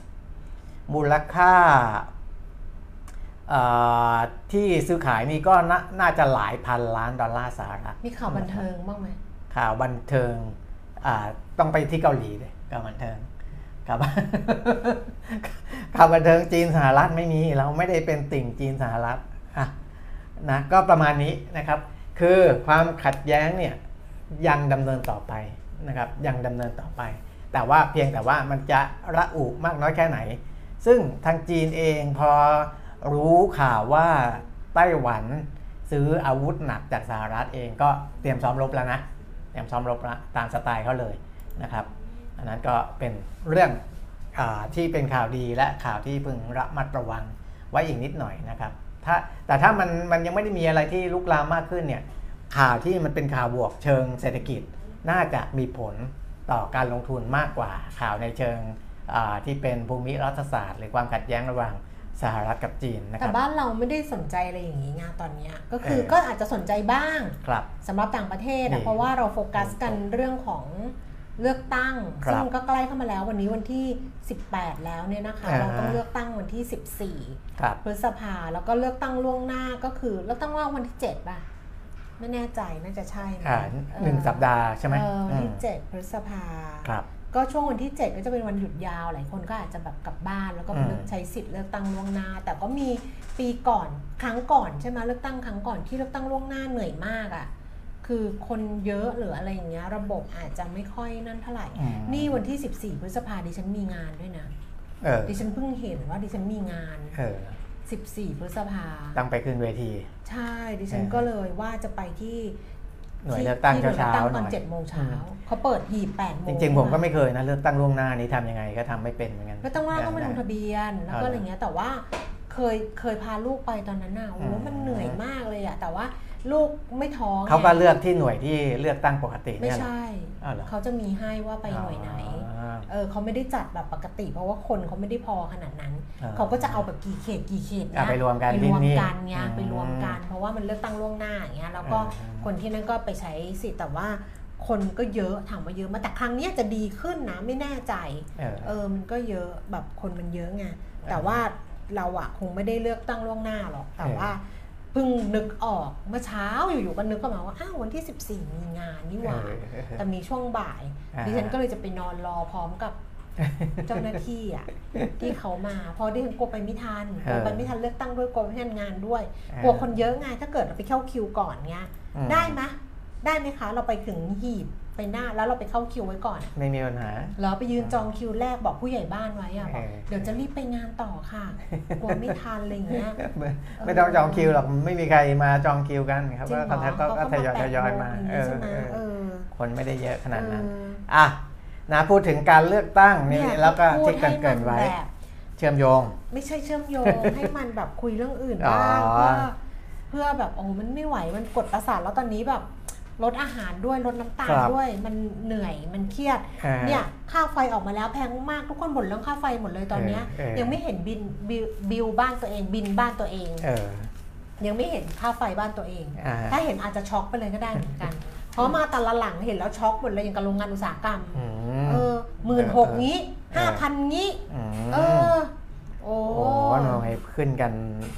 C: มูลค่าอ่าที่ซื้อขายนี่ก็นาน่าจะหลายพันล้านดอลลาร์สหรัฐ
B: มีข่าวบันเทิงบ้างไหม
C: ข่าวบันเทิงอ่าต้องไปที่เกาหลีเลยข่าวบันเทิงข่าวข่าวบันเทิงจีนสหรัฐไม่มีเราไม่ได้เป็นติ่งจีนสหรัฐอะนะก็ประมาณนี้นะครับ คือความขัดแย้งเนี่ยยังดำเนินต่อไปนะครับยังดำเนินต่อไป แต่ว่าเพียงแต่ว่ามันจะระอุมากน้อยแค่ไหน ซึ่งทางจีนเองพอรู้ข่าวว่าไต้หวันซื้ออาวุธหนักจากสหรัฐเองก็เตรียมซ้อมรบแล้วนะ เตรียมซ้อมรบแล้วตามสไตล์เขาเลยนะครับ อันนั้นก็เป็นเรื่องอที่เป็นข่าวดีและข่าวที่พึงระมัดระวังไว้อีกนิดหน่อยนะครับ ถ้าแต่ถ้ามันมันยังไม่ได้มีอะไรที่ลุกลามมากขึ้นเนี่ยข่าวที่มันเป็นข่าวบวกเชิงเศรษฐกิจ น่าจะมีผลต่อการลงทุนมากกว่าข่าวในเชิง ที่เป็นภูมิรัฐศาสตร์ หรือความขัดแย้งระหว่างสหรัฐกับจีนนะค
B: แต่
C: รับ
B: บ้านเราไม่ได้สนใจอะไรอย่างนี้ไงตอนเนี้ยก็คือ
C: เออ
B: ก็อาจจะสนใจบ้าง
C: ครับ
B: สำหรับต่างประเทศ
C: นี่
B: นะเพราะว่าเราโฟกัสกันเรื่องของเลือกตั้ง
C: ครับ
B: ซึ่งก็ใกล้เข้ามาแล้ววันนี้วันที่ 18 แล้วเนี่ยนะคะ
C: อ่า
B: เราต้องเลือกตั้งวันที่
C: ครับ
B: 14พฤษภาแล้วก็เลือกตั้งล่วงหน้าก็คือเลือกตั้งว่าวันที่7ป่ะไม่แน่ใจน่าจะใช่นะ
C: อ่าหนึ่ง
B: เออ
C: สัปดาห์ใช่ไหม
B: เออวันที่
C: อืม
B: 7พฤษภา
C: ครับ
B: ก็ช่วงวันที่ 7 ก็จะเป็นวันหยุดยาว หลายคนก็อาจจะแบบกลับบ้านแล้วก็
C: อืม
B: เลือกใช้สิทธิ์เลือกตั้งล่วงหน้า แต่ก็มีปีก่อนครั้งก่อนใช่ไหมเลือกตั้งครั้งก่อนที่เลือกตั้งล่วงหน้าเหนื่อยมากอะ่ะคือคนเยอะหรืออะไรอย่างเงี้ยระบบอาจจะไม่ค่อยนั่นเท่าไหร่
C: อืม
B: นี่วันที่ 14 พฤษภาดิฉันมีงานด้วยนะ
C: เออ
B: ดิฉันเพิ่งเห็นว่าดิฉันมีงาน
C: เออ
B: 14 พฤษภา
C: ตั้งไปขึ้นเวที
B: ใช่ดิฉัน
C: เออ
B: ก็เลยว่าจะไปที่
C: หน่วย
B: ที่
C: เลือกตั้ง
B: ที่หน่วย
C: เช้า
B: เลือกตั้ง
C: ๆห
B: ต
C: น่
B: อ
C: อนย
B: เจ็ดโมงเช้า
C: อืม
B: เขาเปิดหีบแปดโมง
C: จริง ๆ ผมก็ไม่เคยนะเลือกตั้งล่วงหน้านี้ทำยังไงก็ทำไม่เป็นเหมือนกัน
B: ก็ต้องว่าต้องไปลงทะเบียนแล้วก็
C: เอออ
B: อะไรเงี้ยแต่ว่าเคยเคยพาลูกไปตอนนั้นน่ะโอ้โห
C: อืม
B: มันเหนื่อยมากเลยอะแต่ว่าลูกไม่ท้อง
C: เขาก็
B: ไง
C: เลือกที่หน่วยที่เลือกตั้งปกติ
B: ไม่
C: เนี่ยเหรอ
B: ใช่
C: อ้าวเหรอ
B: เขาจะมีให้ว่าไปหน่วยไหน
C: อ๋อ
B: เออเขาไม่ได้จัดแบบปกติ เพราะว่าคนเขาไม่ได้พอขนาดนั้น
C: อ่า
B: เขาก็จะเอาแบบกี่เขตกี่เขต
C: อะ
B: เนี้ย
C: ไปรวมกัน
B: ไป
C: ที่
B: รวม
C: นี่
B: กันไง
C: อืม
B: ไปรวมกัน เพราะว่ามันเลือกตั้งล่วงหน้าอย่างเงี้ยแล้วก็
C: เออ
B: คนที่นั่นก็ไปใช้สิทธิ์แต่ว่าคนก็เยอะถามว่าเยอะไหมาแต่ครั้งเนี้ยจะดีขึ้นนะไม่แน่ใจ
C: เออ
B: เออมันก็เยอะแบบคนมันเยอะไงแต่ว่าเราอะคงไม่ได้เลือกตั้งล่วงหน้าหรอกแต่
C: เออ
B: ว่า เพิ่งนึกออกเมื่อเช้าอยู่ๆก็นึกขึ้นมาว่าอ้าววันที่ 14 มีงานนี่หว่า
C: เออเออ
B: แต่มีช่วงบ่าย
C: อ่า
B: ดิฉันก็เลยจะไปนอนรอพร้อมกับเจ้าหน้าที่อะที่เขามาเพราะดิฉันกลัวไปไม่ทันกลัวไปไม่ทันเลือกตั้งด้วยกลัวไม่ทันงานด้วยกลัวคนเยอะไงถ้าเกิดเราไปเข้าคิวก่อนเนี้ย
C: อืม
B: ได้ไหมได้ไหมคะ เราไปถึงหีบ ไปหน้าแล้วเราไปเข้าคิวไว้ก่อน
C: ไม่มีปัญหา
B: แล้วไปยืนจองคิวแรกบอกผู้ใหญ่บ้านไว้อะบอก
C: เออ
B: เดี๋ยวจะรีบไปงานต่อค่ะกลัวไม่ทันอะไรอย่างเงี้ย
C: ไม่ไม่ต้องจองคิวหรอกไม่มีใครมาจองคิวกันครับ
B: จริง
C: ก็
B: เหรอ
C: ก็ก็
B: เขา
C: ทยอย
B: แป
C: ท
B: ด
C: ยอย
B: โง
C: มา
B: อย่าง
C: เอ
B: งี้
C: อ
B: ใช่ไหม
C: เออ
B: เออ
C: คนไม่ได้เยอะขนาดนั้น
B: เออ
C: อะนะพูดถึงการเลือกตั้งนี่
B: เนี่ย
C: แล้วก็
B: พูด
C: ที่เกรินเกรินไว้
B: ให้มันแบบ
C: เชื่อมโยง
B: ไม่ใช่เชื่อมโยงให้มันแบบคุยเรื่องอื่น
C: อ๋อ
B: บ้างเพื่อเพื่อแบบโอ้มันไม่ไหวมันกดประสาทแล้วตอนนี้แบบ ลดอาหารด้วยลดน้ำตาล
C: ครับ
B: ด้วยมันเหนื่อยมันเครียด
C: อ่า
B: เนี่ยค่าไฟออกมาแล้วแพงมากทุกคนบ่นเรื่องค่าไฟหมดเลยตอนเนี้ย
C: เออเออ
B: ยังไม่เห็นบินบิลบิลบ้านตัวเองบินบ้านตัวเอง
C: เออ
B: ยังไม่เห็นค่าไฟบ้านตัวเอง
C: อ่า
B: ถ้าเห็นอาจจะช็อกไปเลยก็ได้เหมือนกัน เพราะมาแต่ละหลังเห็นแล้วช็อกหมดเลยอย่างกับโรงงานอุตสาหกรรม
C: อื
B: เอ
C: ม
B: อหมื่นหกงี้
C: เอ
B: ห้า
C: อ
B: พันงี้
C: ม
B: เออ โอ้
C: โอ้โหทำไมขึ้นกัน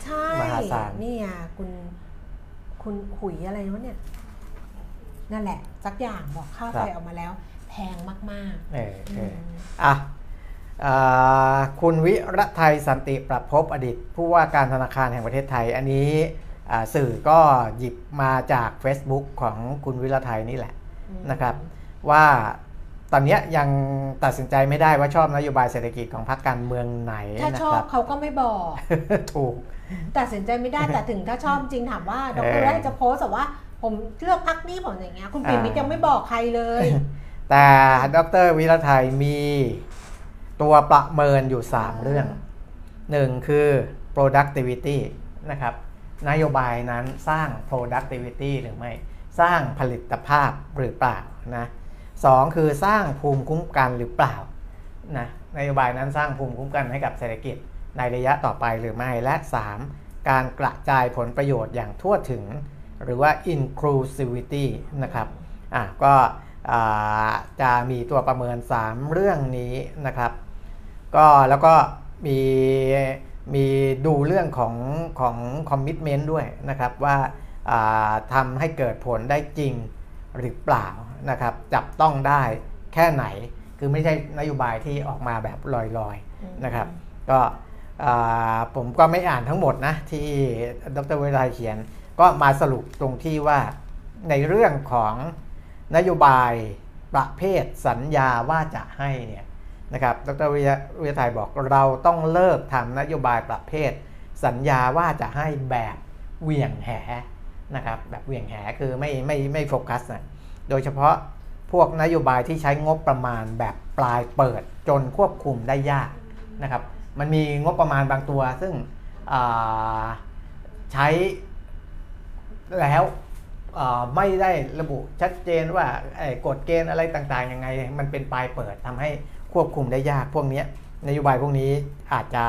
B: ใช่
C: มหาศาล
B: นี่อะคุณ คุณหุยอะไรวะเนี่ย นั่นแหละ สักอย่างบอกค่าไฟออกมาแล้ว แพงมาก
C: เออ
B: ๆ
C: เอ
B: อื
C: อ
B: ม
C: อะอ่าคุณวิรัตไทยสันติประพบอดีตผู้ว่าการธนาคารแห่งประเทศไทย อันนี้อ่าสื่อก็หยิบมาจาก Facebook ของคุณวิรัตไทยนี่แหละนะครับว่าตอนเนี้ยยังตัดสินใจไม่ได้ว่าชอบนโยบายเศรษฐกิจของพรรคการเมืองไหน
B: ถ้า
C: นะ
B: ชอ
C: ครับบ
B: เขาก็ไม่บอก
C: ถูก
B: ตัดสินใจไม่ได้แต่ถึงถ้าชอบจริงถามว่าด
C: เอ
B: ร
C: อ
B: ได้จะโพสต์แบบว่า ผมเลือกพักนี้ผมอย่างเงี้ยคุณปิ่นมิตร
C: อ่ายั
B: ยังไม่บอกใครเลย
C: แต่ดรวิรัตไทยมีตัวประเมินอยู่ 3 เรื่องหนึ่งคือ productivity นะครับนโยบายนั้นสร้าง productivity หรือไม่ สร้างผลิตภาพหรือเปล่านะสองคือสร้างภูมิคุ้มกันหรือเปล่านะนโยบายนั้นสร้างภูมิคุ้มกันให้กับเศรษฐกิจในระยะต่อไปหรือไม่และ 3. การกระจายผลประโยชน์อย่างทั่วถึง หรือว่า inclusivity นะครับอะก็จะมีตัวประเมิน 3 เรื่องนี้นะครับก็แล้วก็มีมีดูเรื่องของของคอมมิชเมนต์ด้วยนะครับว่าาทำให้เกิดผลได้จริงหรือเปล่านะครับจับต้องได้แค่ไหนคือไม่ใช่นโยบายที่ออกมาแบบลอยๆนะครับก็ผมก็ไม่อ่านทั้งหมดนะที่ดรเวิไลเขียน ก็มาสรุปตรงที่ว่าในเรื่องของนโยบายประเภทสัญญาว่าจะให้เนี่ยนะครับ ดรวิทยวิทยาไทยบอกเราต้องเลิกทำนโยบายประเภท สัญญาว่าจะให้แบบเหวี่ยงแหนะครับ แบบเหวี่ยงแหคือไม่ไม่ไม่โฟกัสนะโดยเฉพาะพวกนโยบายที่ใช้งบประมาณแบบปลายเปิดจนควบคุมได้ยากนะครับ มันมีงบประมาณบางตัวซึ่งใช้ แล้วไม่ได้ระบุชัดเจนว่ากฎเกณฑ์อะไรต่างๆยังไง มันเป็นปลายเปิดทำให้ควบคุมได้ยากพวกนี้นโยบายพวกนี้อาจจะ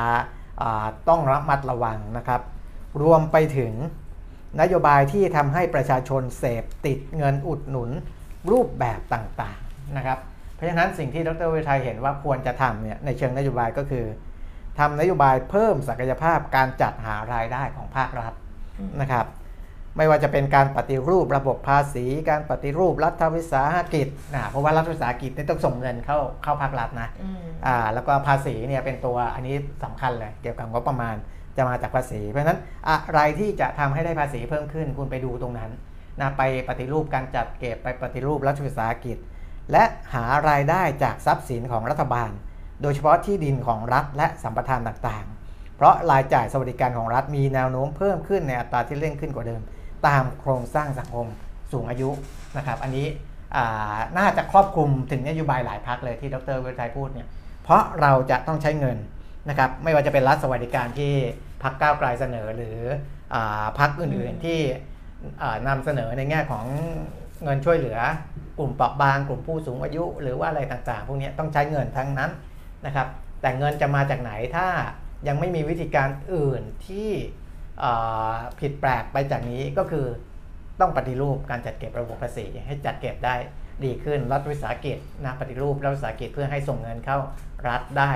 C: ต้องระมัดระวังนะครับ รวมไปถึงนโยบายที่ทำให้ประชาชนเสพติดเงินอุดหนุนรูปแบบต่างๆนะครับ เพราะฉะนั้นสิ่งที่ดรวิทัยเห็นว่าควรจะทำเนี่ยในเชิงนโยบายก็คือทำนโยบายเพิ่มศักยภาพการจัดหารายได้ของภาครัฐนะครับ ไม่ว่าจะเป็นการปฏิรูประบบภาษี การปฏิรูปรัฐวิสาหกิจนะเพราะว่ารัฐวิสาหกิจนี่ต้องส่งเงินเข้าเข้าภาครัฐนะอ่าแล้วก็ภาษีเนี่ยเป็นตัวอันนี้สำคัญเลยเกี่ยวกับงบประมาณจะมาจากภาษี เพราะฉะนั้นอะไรที่จะทำให้ได้ภาษีเพิ่มขึ้นคุณไปดูตรงนั้นนะไปปฏิรูปการจัดเก็บไปปฏิรูปรัฐวิสาหกิจ และหารายได้จากทรัพย์สินของรัฐบาล โดยเฉพาะที่ดินของรัฐและสัมปทานต่างๆ เพราะรายจ่ายสวัสดิการของรัฐมีแนวโน้มเพิ่มขึ้นในอัตราที่เร่งขึ้นกว่าเดิม ตามโครงสร้างสังคมสูงอายุนะครับ อันนี้น่าจะครอบคลุมถึงนโยบายหลายพักเลยที่ดรเวทัยพูดเนี่ยเพราะเราจะต้องใช้เงินนะครับไม่ว่าจะเป็นรัฐสวัสดิการที่พักก้าวไกลเสนอหรืออพักอื่นๆที่นำเสนอในแง่ของเงินช่วยเหลือกลุ่มเปราะบางกลุ่มผู้สูงอายุ หรือว่าอะไรต่างๆ พวกนี้ต้องใช้เงินทั้งนั้นนะครับแต่เงินจะมาจากไหนถ้ายังไม่มีวิธีการอื่นที่ ผิดแปลกไปจากนี้ก็คือต้องปฏิรูปการจัดเก็บระบบภาษีให้จัดเก็บได้ดีขึ้นรัฐวิสาหกิจนะปฏิรูปรัฐวิสาหกิจเพื่อให้ส่งเงินเข้ารัฐได้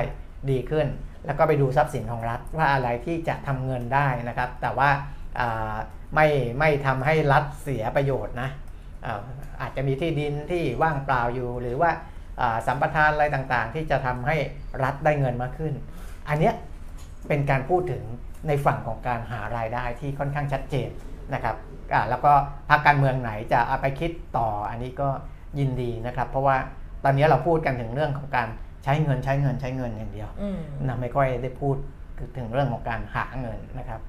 C: ดีขึ้น แล้วก็ไปดูทรัพย์สินของรัฐว่าอะไรที่จะทำเงินได้นะครับ แต่ว่าไม่ไม่ทำให้รัฐเสียประโยชน์นะอาจจะมีที่ดินที่ว่างเปล่าอยู่ หรือว่าสัมปทานอะไรต่างๆ ที่จะทำให้รัฐได้เงินมากขึ้น อันนี้เป็นการพูดถึง ในฝั่งของการหารายได้ที่ค่อนข้างชัดเจนนะครับแล้วก็พรรคการเมืองไหนจะเอาไปคิดต่ออันนี้ก็ยินดีนะครับ เพราะว่าตอนนี้เราพูดกันถึงเรื่องของการใช้เงินใช้เงินใช้เงินอย่างเดียวนะไม่ค่อยได้พูดถึงเรื่องของการหาเงินนะครับ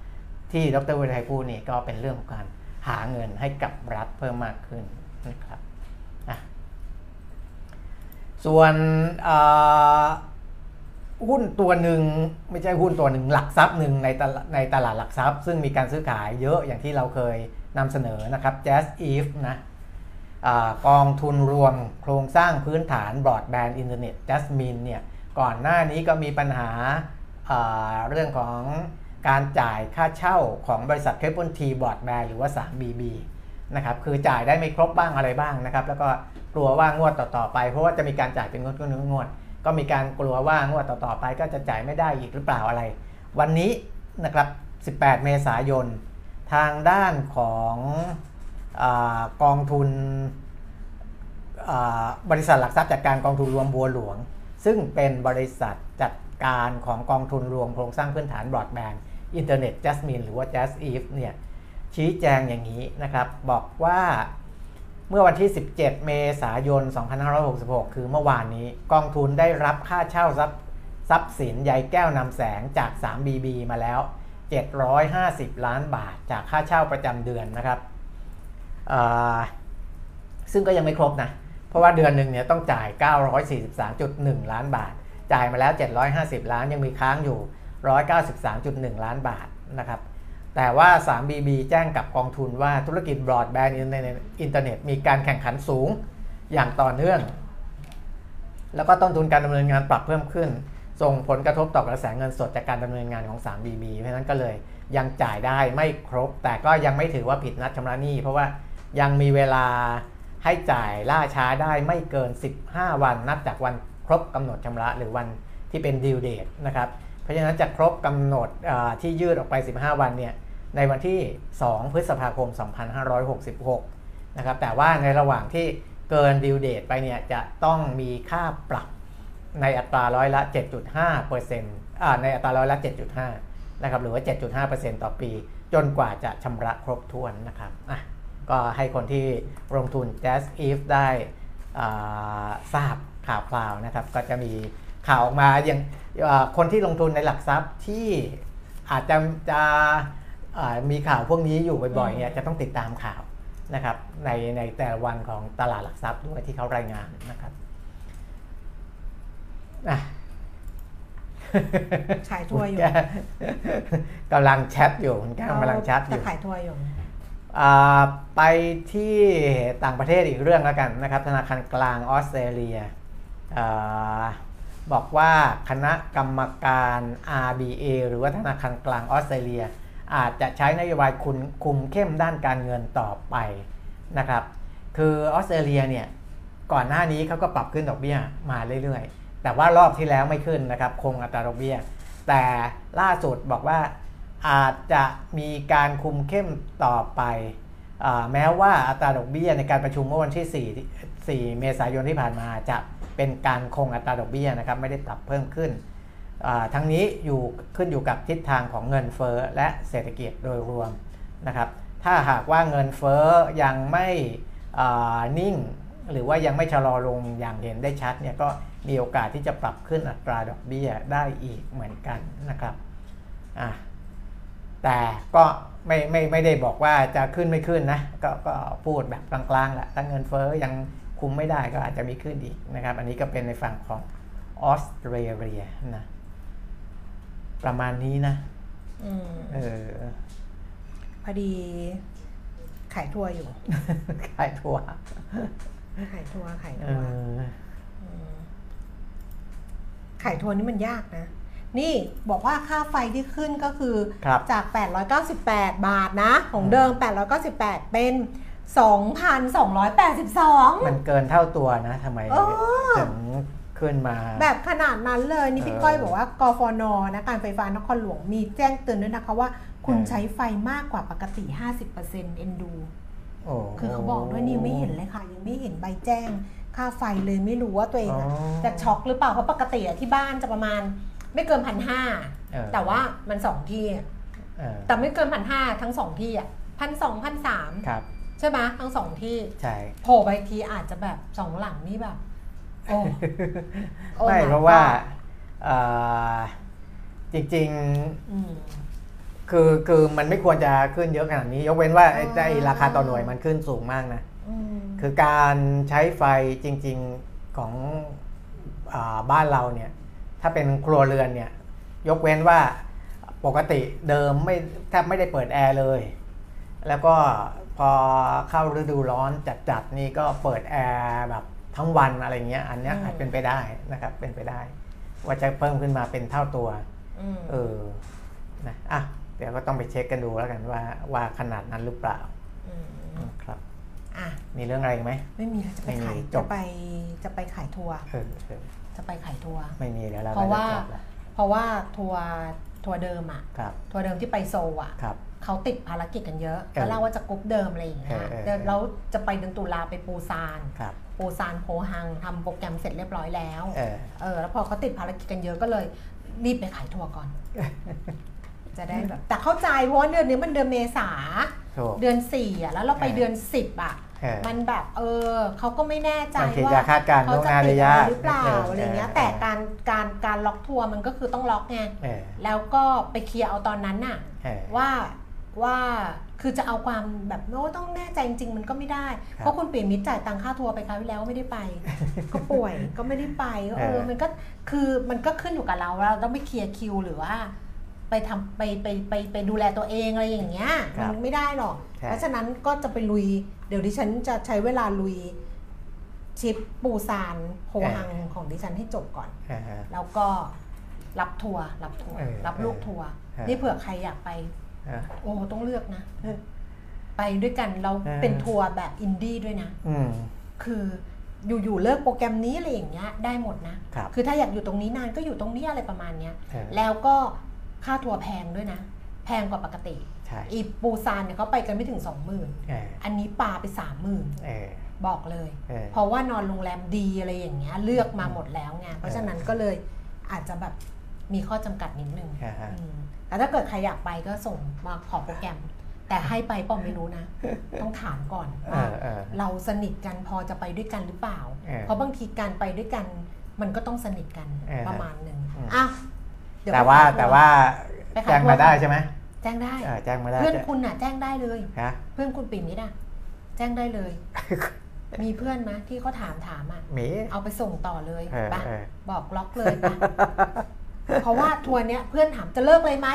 C: ที่ดรวิทัยพูดนี่ก็เป็นเรื่องของการหาเงินให้กับรัฐเพิ่มมากขึ้นนะครับส่วน หุ้นตัวหนึ่งไม่ใช่หุ้นตัวหนึ่งหลักทรัพย์หนึ่งในตลาดในตลาดหลักทรัพย์ ซึ่งมีการซื้อขายเยอะอย่างที่เราเคยนำเสนอนะครับ JASIF นะกองทุนรวมโครงสร้างพื้นฐานบรอดแบนด์อินเทอร์เน็ต Jasmine เนี่ยก่อนหน้านี้ก็มีปัญหาเรื่องของการจ่ายค่าเช่าของบริษัท Triple T Broadband หรือว่า 3BB นะครับคือจ่ายได้ไม่ครบบ้างอะไรบ้างนะครับ แล้วก็กลัวว่างวดต่อๆไปเพราะว่าจะมีการจ่ายเป็นงวดๆงวด ก็มีการกลัวว่างวดต่อๆไปก็จะจ่ายไม่ได้อีกหรือเปล่าอะไร วันนี้นะครับ 18 เมษายน ทางด้านของอกองทุนบริษัทหลักทรัพย์จัดการกองทุนรวมบัวหลวง ซึ่งเป็นบริษัทจัดการของกองทุนรวมโครงสร้างพื้นฐานบรอดแบนด์อินเทอร์เน็ตจัสมินหรือว่า JASIF เนี่ยชี้แจงอย่างนี้นะครับ บอกว่า เมื่อวันที่ 17 เมษายน 2566 คือเมื่อวานนี้ กองทุนได้รับค่าเช่าทรัพย์ทรัพย์สินใยแก้วนำแสงจาก 3BB มาแล้ว 750 ล้านบาทจากค่าเช่าประจำเดือนนะครับซึ่งก็ยังไม่ครบนะ เพราะว่าเดือนหนึ่งเนี่ยต้องจ่าย 943.1 ล้านบาท จ่ายมาแล้ว 750 ล้านยังมีค้างอยู่ 193.1 ล้านบาทนะครับ แต่ว่า 3BB แจ้งกับกองทุนว่าธุรกิจบรอดแบนด์อินเทอร์เน็ตมีการแข่งขันสูงอย่างต่อเนื่อง แล้วก็ต้นทุนการดำเนินงานปรับเพิ่มขึ้น ส่งผลกระทบต่อกระแสเงินสดจากการดำเนินงานของ 3BB เพราะนั้นก็เลยยังจ่ายได้ไม่ครบ แต่ก็ยังไม่ถือว่าผิดนัดชำระหนี้ เพราะว่ายังมีเวลาให้จ่ายล่าช้าได้ไม่เกิน 15 วันนับจากวันครบกำหนดชำระหรือวันที่เป็นดีลเดทนะครับ เพราะฉะนั้นจะครบกำหนดที่ยืดออกไป 15 วันเนี่ย ในวันที่ 2 พฤษภาคม 2566 นะครับ แต่ว่าในระหว่างที่เกิน due date ไปเนี่ยจะต้องมีค่าปรับในอัตราร้อยละ 7.5เปอร์เซ็นต์ในอัตราร้อยละ 7.5 นะครับ หรือว่า 7.5เปอร์เซ็นต์ต่อปี จนกว่าจะชำระครบถ้วนนะครับอะก็ให้คนที่ลงทุน Jazz Eve ได้ทราบข่าวคราวนะครับ ก็จะมีข่าวออกมาอย่างคนที่ลงทุนในหลักทรัพย์ที่อาจจะจะ มีข่าวพวกนี้อยู่บ่อยๆเนี่ยจะต้องติดตามข่าวนะครับในในแต่วันของตลาดหลักทรัพย์ด้วยที่เขารายงานนะครับ
B: ขายทัวร์อยู่
C: กำลังแชทอยู่คุณแก้วกำลังแชทอยู่
B: ขายทัวร์อยู่
C: ไปที่ต่างประเทศอีกเรื่องแล้วกันนะครับ ธนาคารกลางออสเตรเลียบอกว่าคณะกรรมการ RBA หรือว่าธนาคารกลางออสเตรเลีย อาจจะใช้นโยบายคุมคุมเข้มด้านการเงินต่อไปนะครับ คือออสเตรเลียเนี่ยก่อนหน้านี้เขาก็ปรับขึ้นดอกเบี้ยมาเรื่อยๆ แต่ว่ารอบที่แล้วไม่ขึ้นนะครับ คงอัตราดอกเบี้ย แต่ล่าสุดบอกว่าอาจจะมีการคุมเข้มต่อไปอแม้ว่าอัตราดอกเบี้ยในการประชุมเมื่อวันที่ 4 4 เมษายนที่ผ่านมาจะเป็นการคงอัตราดอกเบี้ยนะครับไม่ได้ปรับเพิ่มขึ้น ทั้งนี้อยู่ขึ้นอยู่กับทิศทางของเงินเฟ้อและเศรษฐกิจโดยรวมนะครับถ้าหากว่าเงินเฟ้อยังไม่นิ่ง หรือว่ายังไม่ชะลอลงอย่างเห็นได้ชัดเนี่ยก็มีโอกาสที่จะปรับขึ้นอัตราดอกเบี้ยได้อีกเหมือนกันนะครับแต่ก็ไม่ไม่ไม่ได้บอกว่าจะขึ้นไม่ขึ้นนะก็ก็พูดแบบกลางๆแหละถ้าเงินเฟ้อยังคุมไม่ได้ก็อาจจะมีขึ้นอีกนะครับ อันนี้ก็เป็นในฝั่งของออสเตรเลียนะ ประมาณนี้นะ
B: อืม
C: เออ
B: พอดี ขายทัวร์อยู่
C: ขายทัวร์
B: ขายทัวร์ขาย
C: เอ
B: ทัวร์
C: อ
B: มขายทัวร์นี่มันยากนะ นี่บอกว่าค่าไฟที่ขึ้นก็คือ
C: ครับ
B: จาก 898 บาทนะ ของเดิม 898 เป็น 2,282
C: มันเกินเท่าตัวนะทำไม
B: เออ
C: ถึง ขึ้นมา
B: แบบขนาดนั้นเลยนี่พี่
C: เออ
B: ก้อยบอกว่ากฟนนะการไฟฟ้านครหลวงมีแจ้งเตือนด้วยนะคะว่า คุณ
C: เออ
B: ใช้ไฟมากกว่าปกติ 50%เอ็นดู
C: โอ้
B: คือเขาบอกด้วยนี่ไม่เห็นเลยค่ะ ยังไม่เห็นใบแจ้งค่าไฟเลยไม่รู้ว่าตัวเองอะ
C: อ๋อ
B: จะช็อกหรือเปล่าเพราะปกติอะที่บ้านจะประมาณไม่เกินพันห้า
C: เออ
B: แต่ว่ามันสองที่อะ
C: เออ
B: แต่ไม่เกินพันห้าทั้งสองที่อะพันสองพันสาม
C: ครับ
B: ใช่ไหมทั้งสองที่
C: ใช่
B: โผล่ไปทีอาจจะแบบสองหลังนี่แบบโอ้โอ้
C: ไม่
B: my
C: เพราะว่า
B: god
C: เอ่อจริง
B: อืม
C: ๆคือคือมันไม่ควรจะขึ้นเยอะขนาดนี้ ยกเว้นว่าไอ้
B: อ่า
C: ไอ้ราคาต่อหน่วยมันขึ้นสูงมากนะ
B: อืม
C: คือการใช้ไฟจริง ๆของอาบ้านเราเนี่ยถ้าเป็นครัวเรือนเนี่ยยกเว้นว่าปกติเดิมไม่แทบไม่ได้เปิดแอร์เลย แล้วก็พอเข้าฤดูร้อนจัดๆนี่ก็เปิดแอร์แบบ ทั้งวันอะไรเงี้ยอันเนี้ย
B: อืม
C: อาจเป็นไปได้นะครับเป็นไปได้ ว่าจะเพิ่มขึ้นมาเป็นเท่าตัว
B: อืม
C: เออนะอะเดี๋ยวก็ต้องไปเช็คกันดูแล้วกันว่าว่าขนาดนั้นหรือเปล่า
B: อืม
C: อืมครับ
B: อะ
C: มีเรื่องอะไรอีกไหม
B: ไม่มีแล้วจะไป
C: ไม่มี
B: ขาย
C: จ
B: จะ
C: บ
B: ไปจะไปขายทัวร์
C: เออเออ
B: จะไปขายทัวร์
C: ไม่มีแล้วเรา
B: เพราะว่า
C: ก็จจบแล้ว
B: เพราะว่าทัวร์ทัวร์เดิมอะ
C: ครับ
B: ทัวร์เดิมที่ไปโซลอะ
C: ครับ
B: เขาติดภารกิจกันเยอะ
C: เออ
B: เขาเล่าว่าจะกรุ๊ปเดิมอะไรอย่างเงี้ย
C: เออเออ
B: เดี๋ยวเราจะไปเดือนตุลาไปปูซาน
C: ครับ
B: ปูซานโพฮังทำโปรแกรมเสร็จเรียบร้อยแล้ว
C: เออ
B: เออแล้วพอเขาติดภารกิจกันเยอะก็เลยรีบไปขายทัวร์ก่อน จะได้แบบ แต่เข้าใจเพราะว่าเดือนนี้มันเดือนเมษา
C: ถูก
B: เดือนสี่อะแล้วเราไป
C: เออ
B: เดือนสิบอะ
C: เออ
B: มันแบบเออเขาก็ไม่แน่ใจ
C: บางที
B: ว่า
C: จะคาดการณ์
B: เขา
C: ล่วง
B: จะ
C: หน้า
B: ติ
C: ได้
B: ดอะไร
C: ยาก
B: หรือเปล่า
C: เออ
B: อะไรเงี้ย
C: เออ
B: แต่การการการล็อกทัวร์มันก็คือต้องล็อกไง
C: เออ
B: แล้วก็ไปเคลียร์เอาตอนนั้นน่ะ
C: เออ
B: ว่าว่า คือจะเอาความแบบโน้ต้องแน่ใจจริงๆมันก็ไม่ได้
C: ครับ
B: เพราะคุณเปลี่ยนมิตรจ่ายตังค่าทัวร์ไปคราวที่แล้วไม่ได้ไป ก็ป่วยก็ไม่ได้ไปก็เอ
C: เอ
B: อ
C: อ
B: มันก็คือมันก็ขึ้นอยู่กับเราเราต้องไปเคลียร์คิวหรือว่า ไปทำไปไปไปไปดูแลตัวเองอะไรอย่างเงี้ย
C: ครับ
B: มันไม่ได้หรอก
C: ใช่
B: เพราะฉะนั้นก็จะไปลุย เดี๋ยวดิฉันจะใช้เวลาลุยทริปปูซานโพฮังของดิฉันให้จบก่อน
C: เออ
B: แล้วก็รับทัวร์รับทัวร์
C: เออ
B: รับลูกทัวร์
C: เออ
B: นี่เผื่อใครอยากไป
C: เออ
B: โอ้ต้องเลือกนะ ไปด้วยกันเรา
C: เออ
B: เป็นทัวร์แบบอินดี้ด้วยนะ
C: อืม
B: คืออยู่ๆเลิกโปรแกรมนี้อะไรอย่างเงี้ยได้หมดนะ
C: ครับ
B: คือถ้าอยากอยู่ตรงนี้นานก็อยู่ตรงนี้อะไรประมาณเนี้ย
C: เออ
B: แล้วก็ค่าทัวร์แพงด้วยนะ แพงกว่าปกติ
C: ใช่
B: อีปูซานเนี่ยเขาไปกันไม่ถึง20,000
C: เออ
B: อันนี้ปาไป30,000
C: เออ
B: บอกเลย
C: เออ
B: เพราะว่านอนโรงแรมดีอะไรอย่างเงี้ยเลือกมาหมดแล้วไงเพราะฉะนั้นก็เลยอาจจะแบบ มีข้อจำกัดนิดนึง
C: อ่าฮะ
B: อืมแต่ถ้าเกิดใครอยากไปก็ส่งมาขอโปรแกรม แต่ให้ไปป้อมไม่รู้นะ ต้องถามก่อน
C: เอ
B: ว่า
C: อเออ
B: เราสนิทกันพอจะไปด้วยกันหรือเปล่า
C: เออ
B: เพราะบางทีการไปด้วยกัน มันก็ต้องสนิทกัน
C: เออ
B: ประมาณหนึ่ง
C: อืม
B: อะเดี๋ย
C: แต่ว่า
B: ไปขย
C: แต่ว่า
B: ไปขาย
C: แจ้ง
B: ทัวร์
C: มาได้ใช่ไหม
B: แจ้งได้
C: เออแจ้งมาได้
B: เพื่อน
C: จะ
B: คุณน่ะ แจ้งได้เลย
C: ฮะ
B: เพื่อนคุณปิ่นนิดอะแจ้งได้เลย มีเพื่อนไหมที่เขาถามถามอะ
C: หมี
B: เอาไปส่งต่อเลย
C: เออ
B: ปะ
C: เออ
B: บอกล็อกเลยปะ เพราะว่าทัวร์เนี้ยเพื่อนถามจะเลิกเลยไหม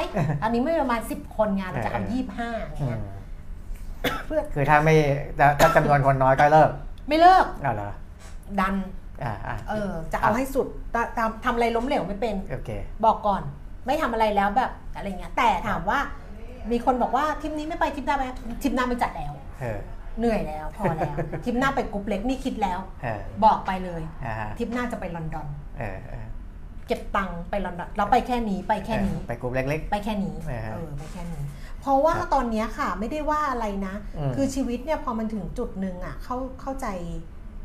B: อันนี้ไม่ประมาณสิบคนงานเราจะเอา
C: เออ
B: ยี่ห้าอย่าง
C: อื
B: เงี้ย
C: ม
B: เพื่อน
C: คือถ้าไม่ถ้าถ้าจำนวนคนน้อยก็เลิก
B: ไม่เลิก
C: เอาเหรอ
B: ดัน
C: อ่าอ่า
B: เออ จะเอาให้สุดตทำทำอะไรล้มเหลวไม่เป็น
C: โอเค
B: บอกก่อน ไม่ทำอะไรแล้วแบบอะไรเงี้ย แต่ถามว่า มีคนบอกว่าทริปนี้ไม่ไปทริปหน้าไปทริปหน้าไม่จัดแล้ว
C: เออ
B: เหนื่อยแล้วพอแล้วทริปหน้าไปกรุ๊ปเล็กนี่คิดแล้ว
C: เออ
B: บอกไปเลย
C: อ่า
B: ทริปหน้าจะไปลอนดอน
C: เออเออ
B: เก็บตังค์ไปลอนดอนเราไปแค่นี้ไปแค่นี้
C: ไปกลุ่มเล็ก
B: ไปแค่นี้
C: เออ
B: เออไปแค่นี้ เพราะว่า
C: ครับ
B: ตอนเนี้ยค่ะไม่ได้ว่าอะไรนะ
C: อืม
B: คือชีวิตเนี่ยพอมันถึงจุดหนึ่งอะเข้าเข้าใจ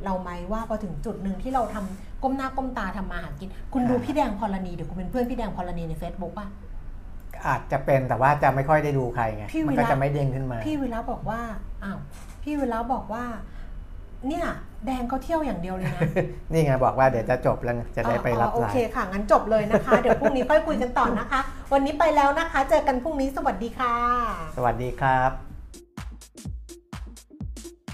B: เราไหมว่าพอถึงจุดหนึ่งที่เราทำก้มหน้าก้มตาทำมาหากิน คุณดูพี่แดงพรณีเดี๋ยวคุณเป็นเพื่อนพี่แดงพรณีใน Facebook ป่ะ
C: ๆ อาจจะเป็นแต่ว่าจะไม่ค่อยได้ดูใครไง
B: พี่
C: มัน
B: วิ
C: ก็
B: ระ
C: จะไม่เด้งขึ้นมา
B: พี่วิระบอกว่าอ้าวพี่วิระบอกว่า เนี่ยแดงเขาเที่ยวอย่างเดียวเลยนะ
C: นี่ไงบอกว่าเดี๋ยวจะจบแล้วไงจะได้ไปรับ
B: อ๋อโอ
C: สา
B: เค
C: ย
B: ค่ะ งั้นจบเลยนะคะ เดี๋ยวพรุ่งนี้ค่อยคุยกันต่อนะคะ วันนี้ไปแล้วนะคะ เจอกันพรุ่งนี้สวัสดีค่ะ
C: สวัสดีครับ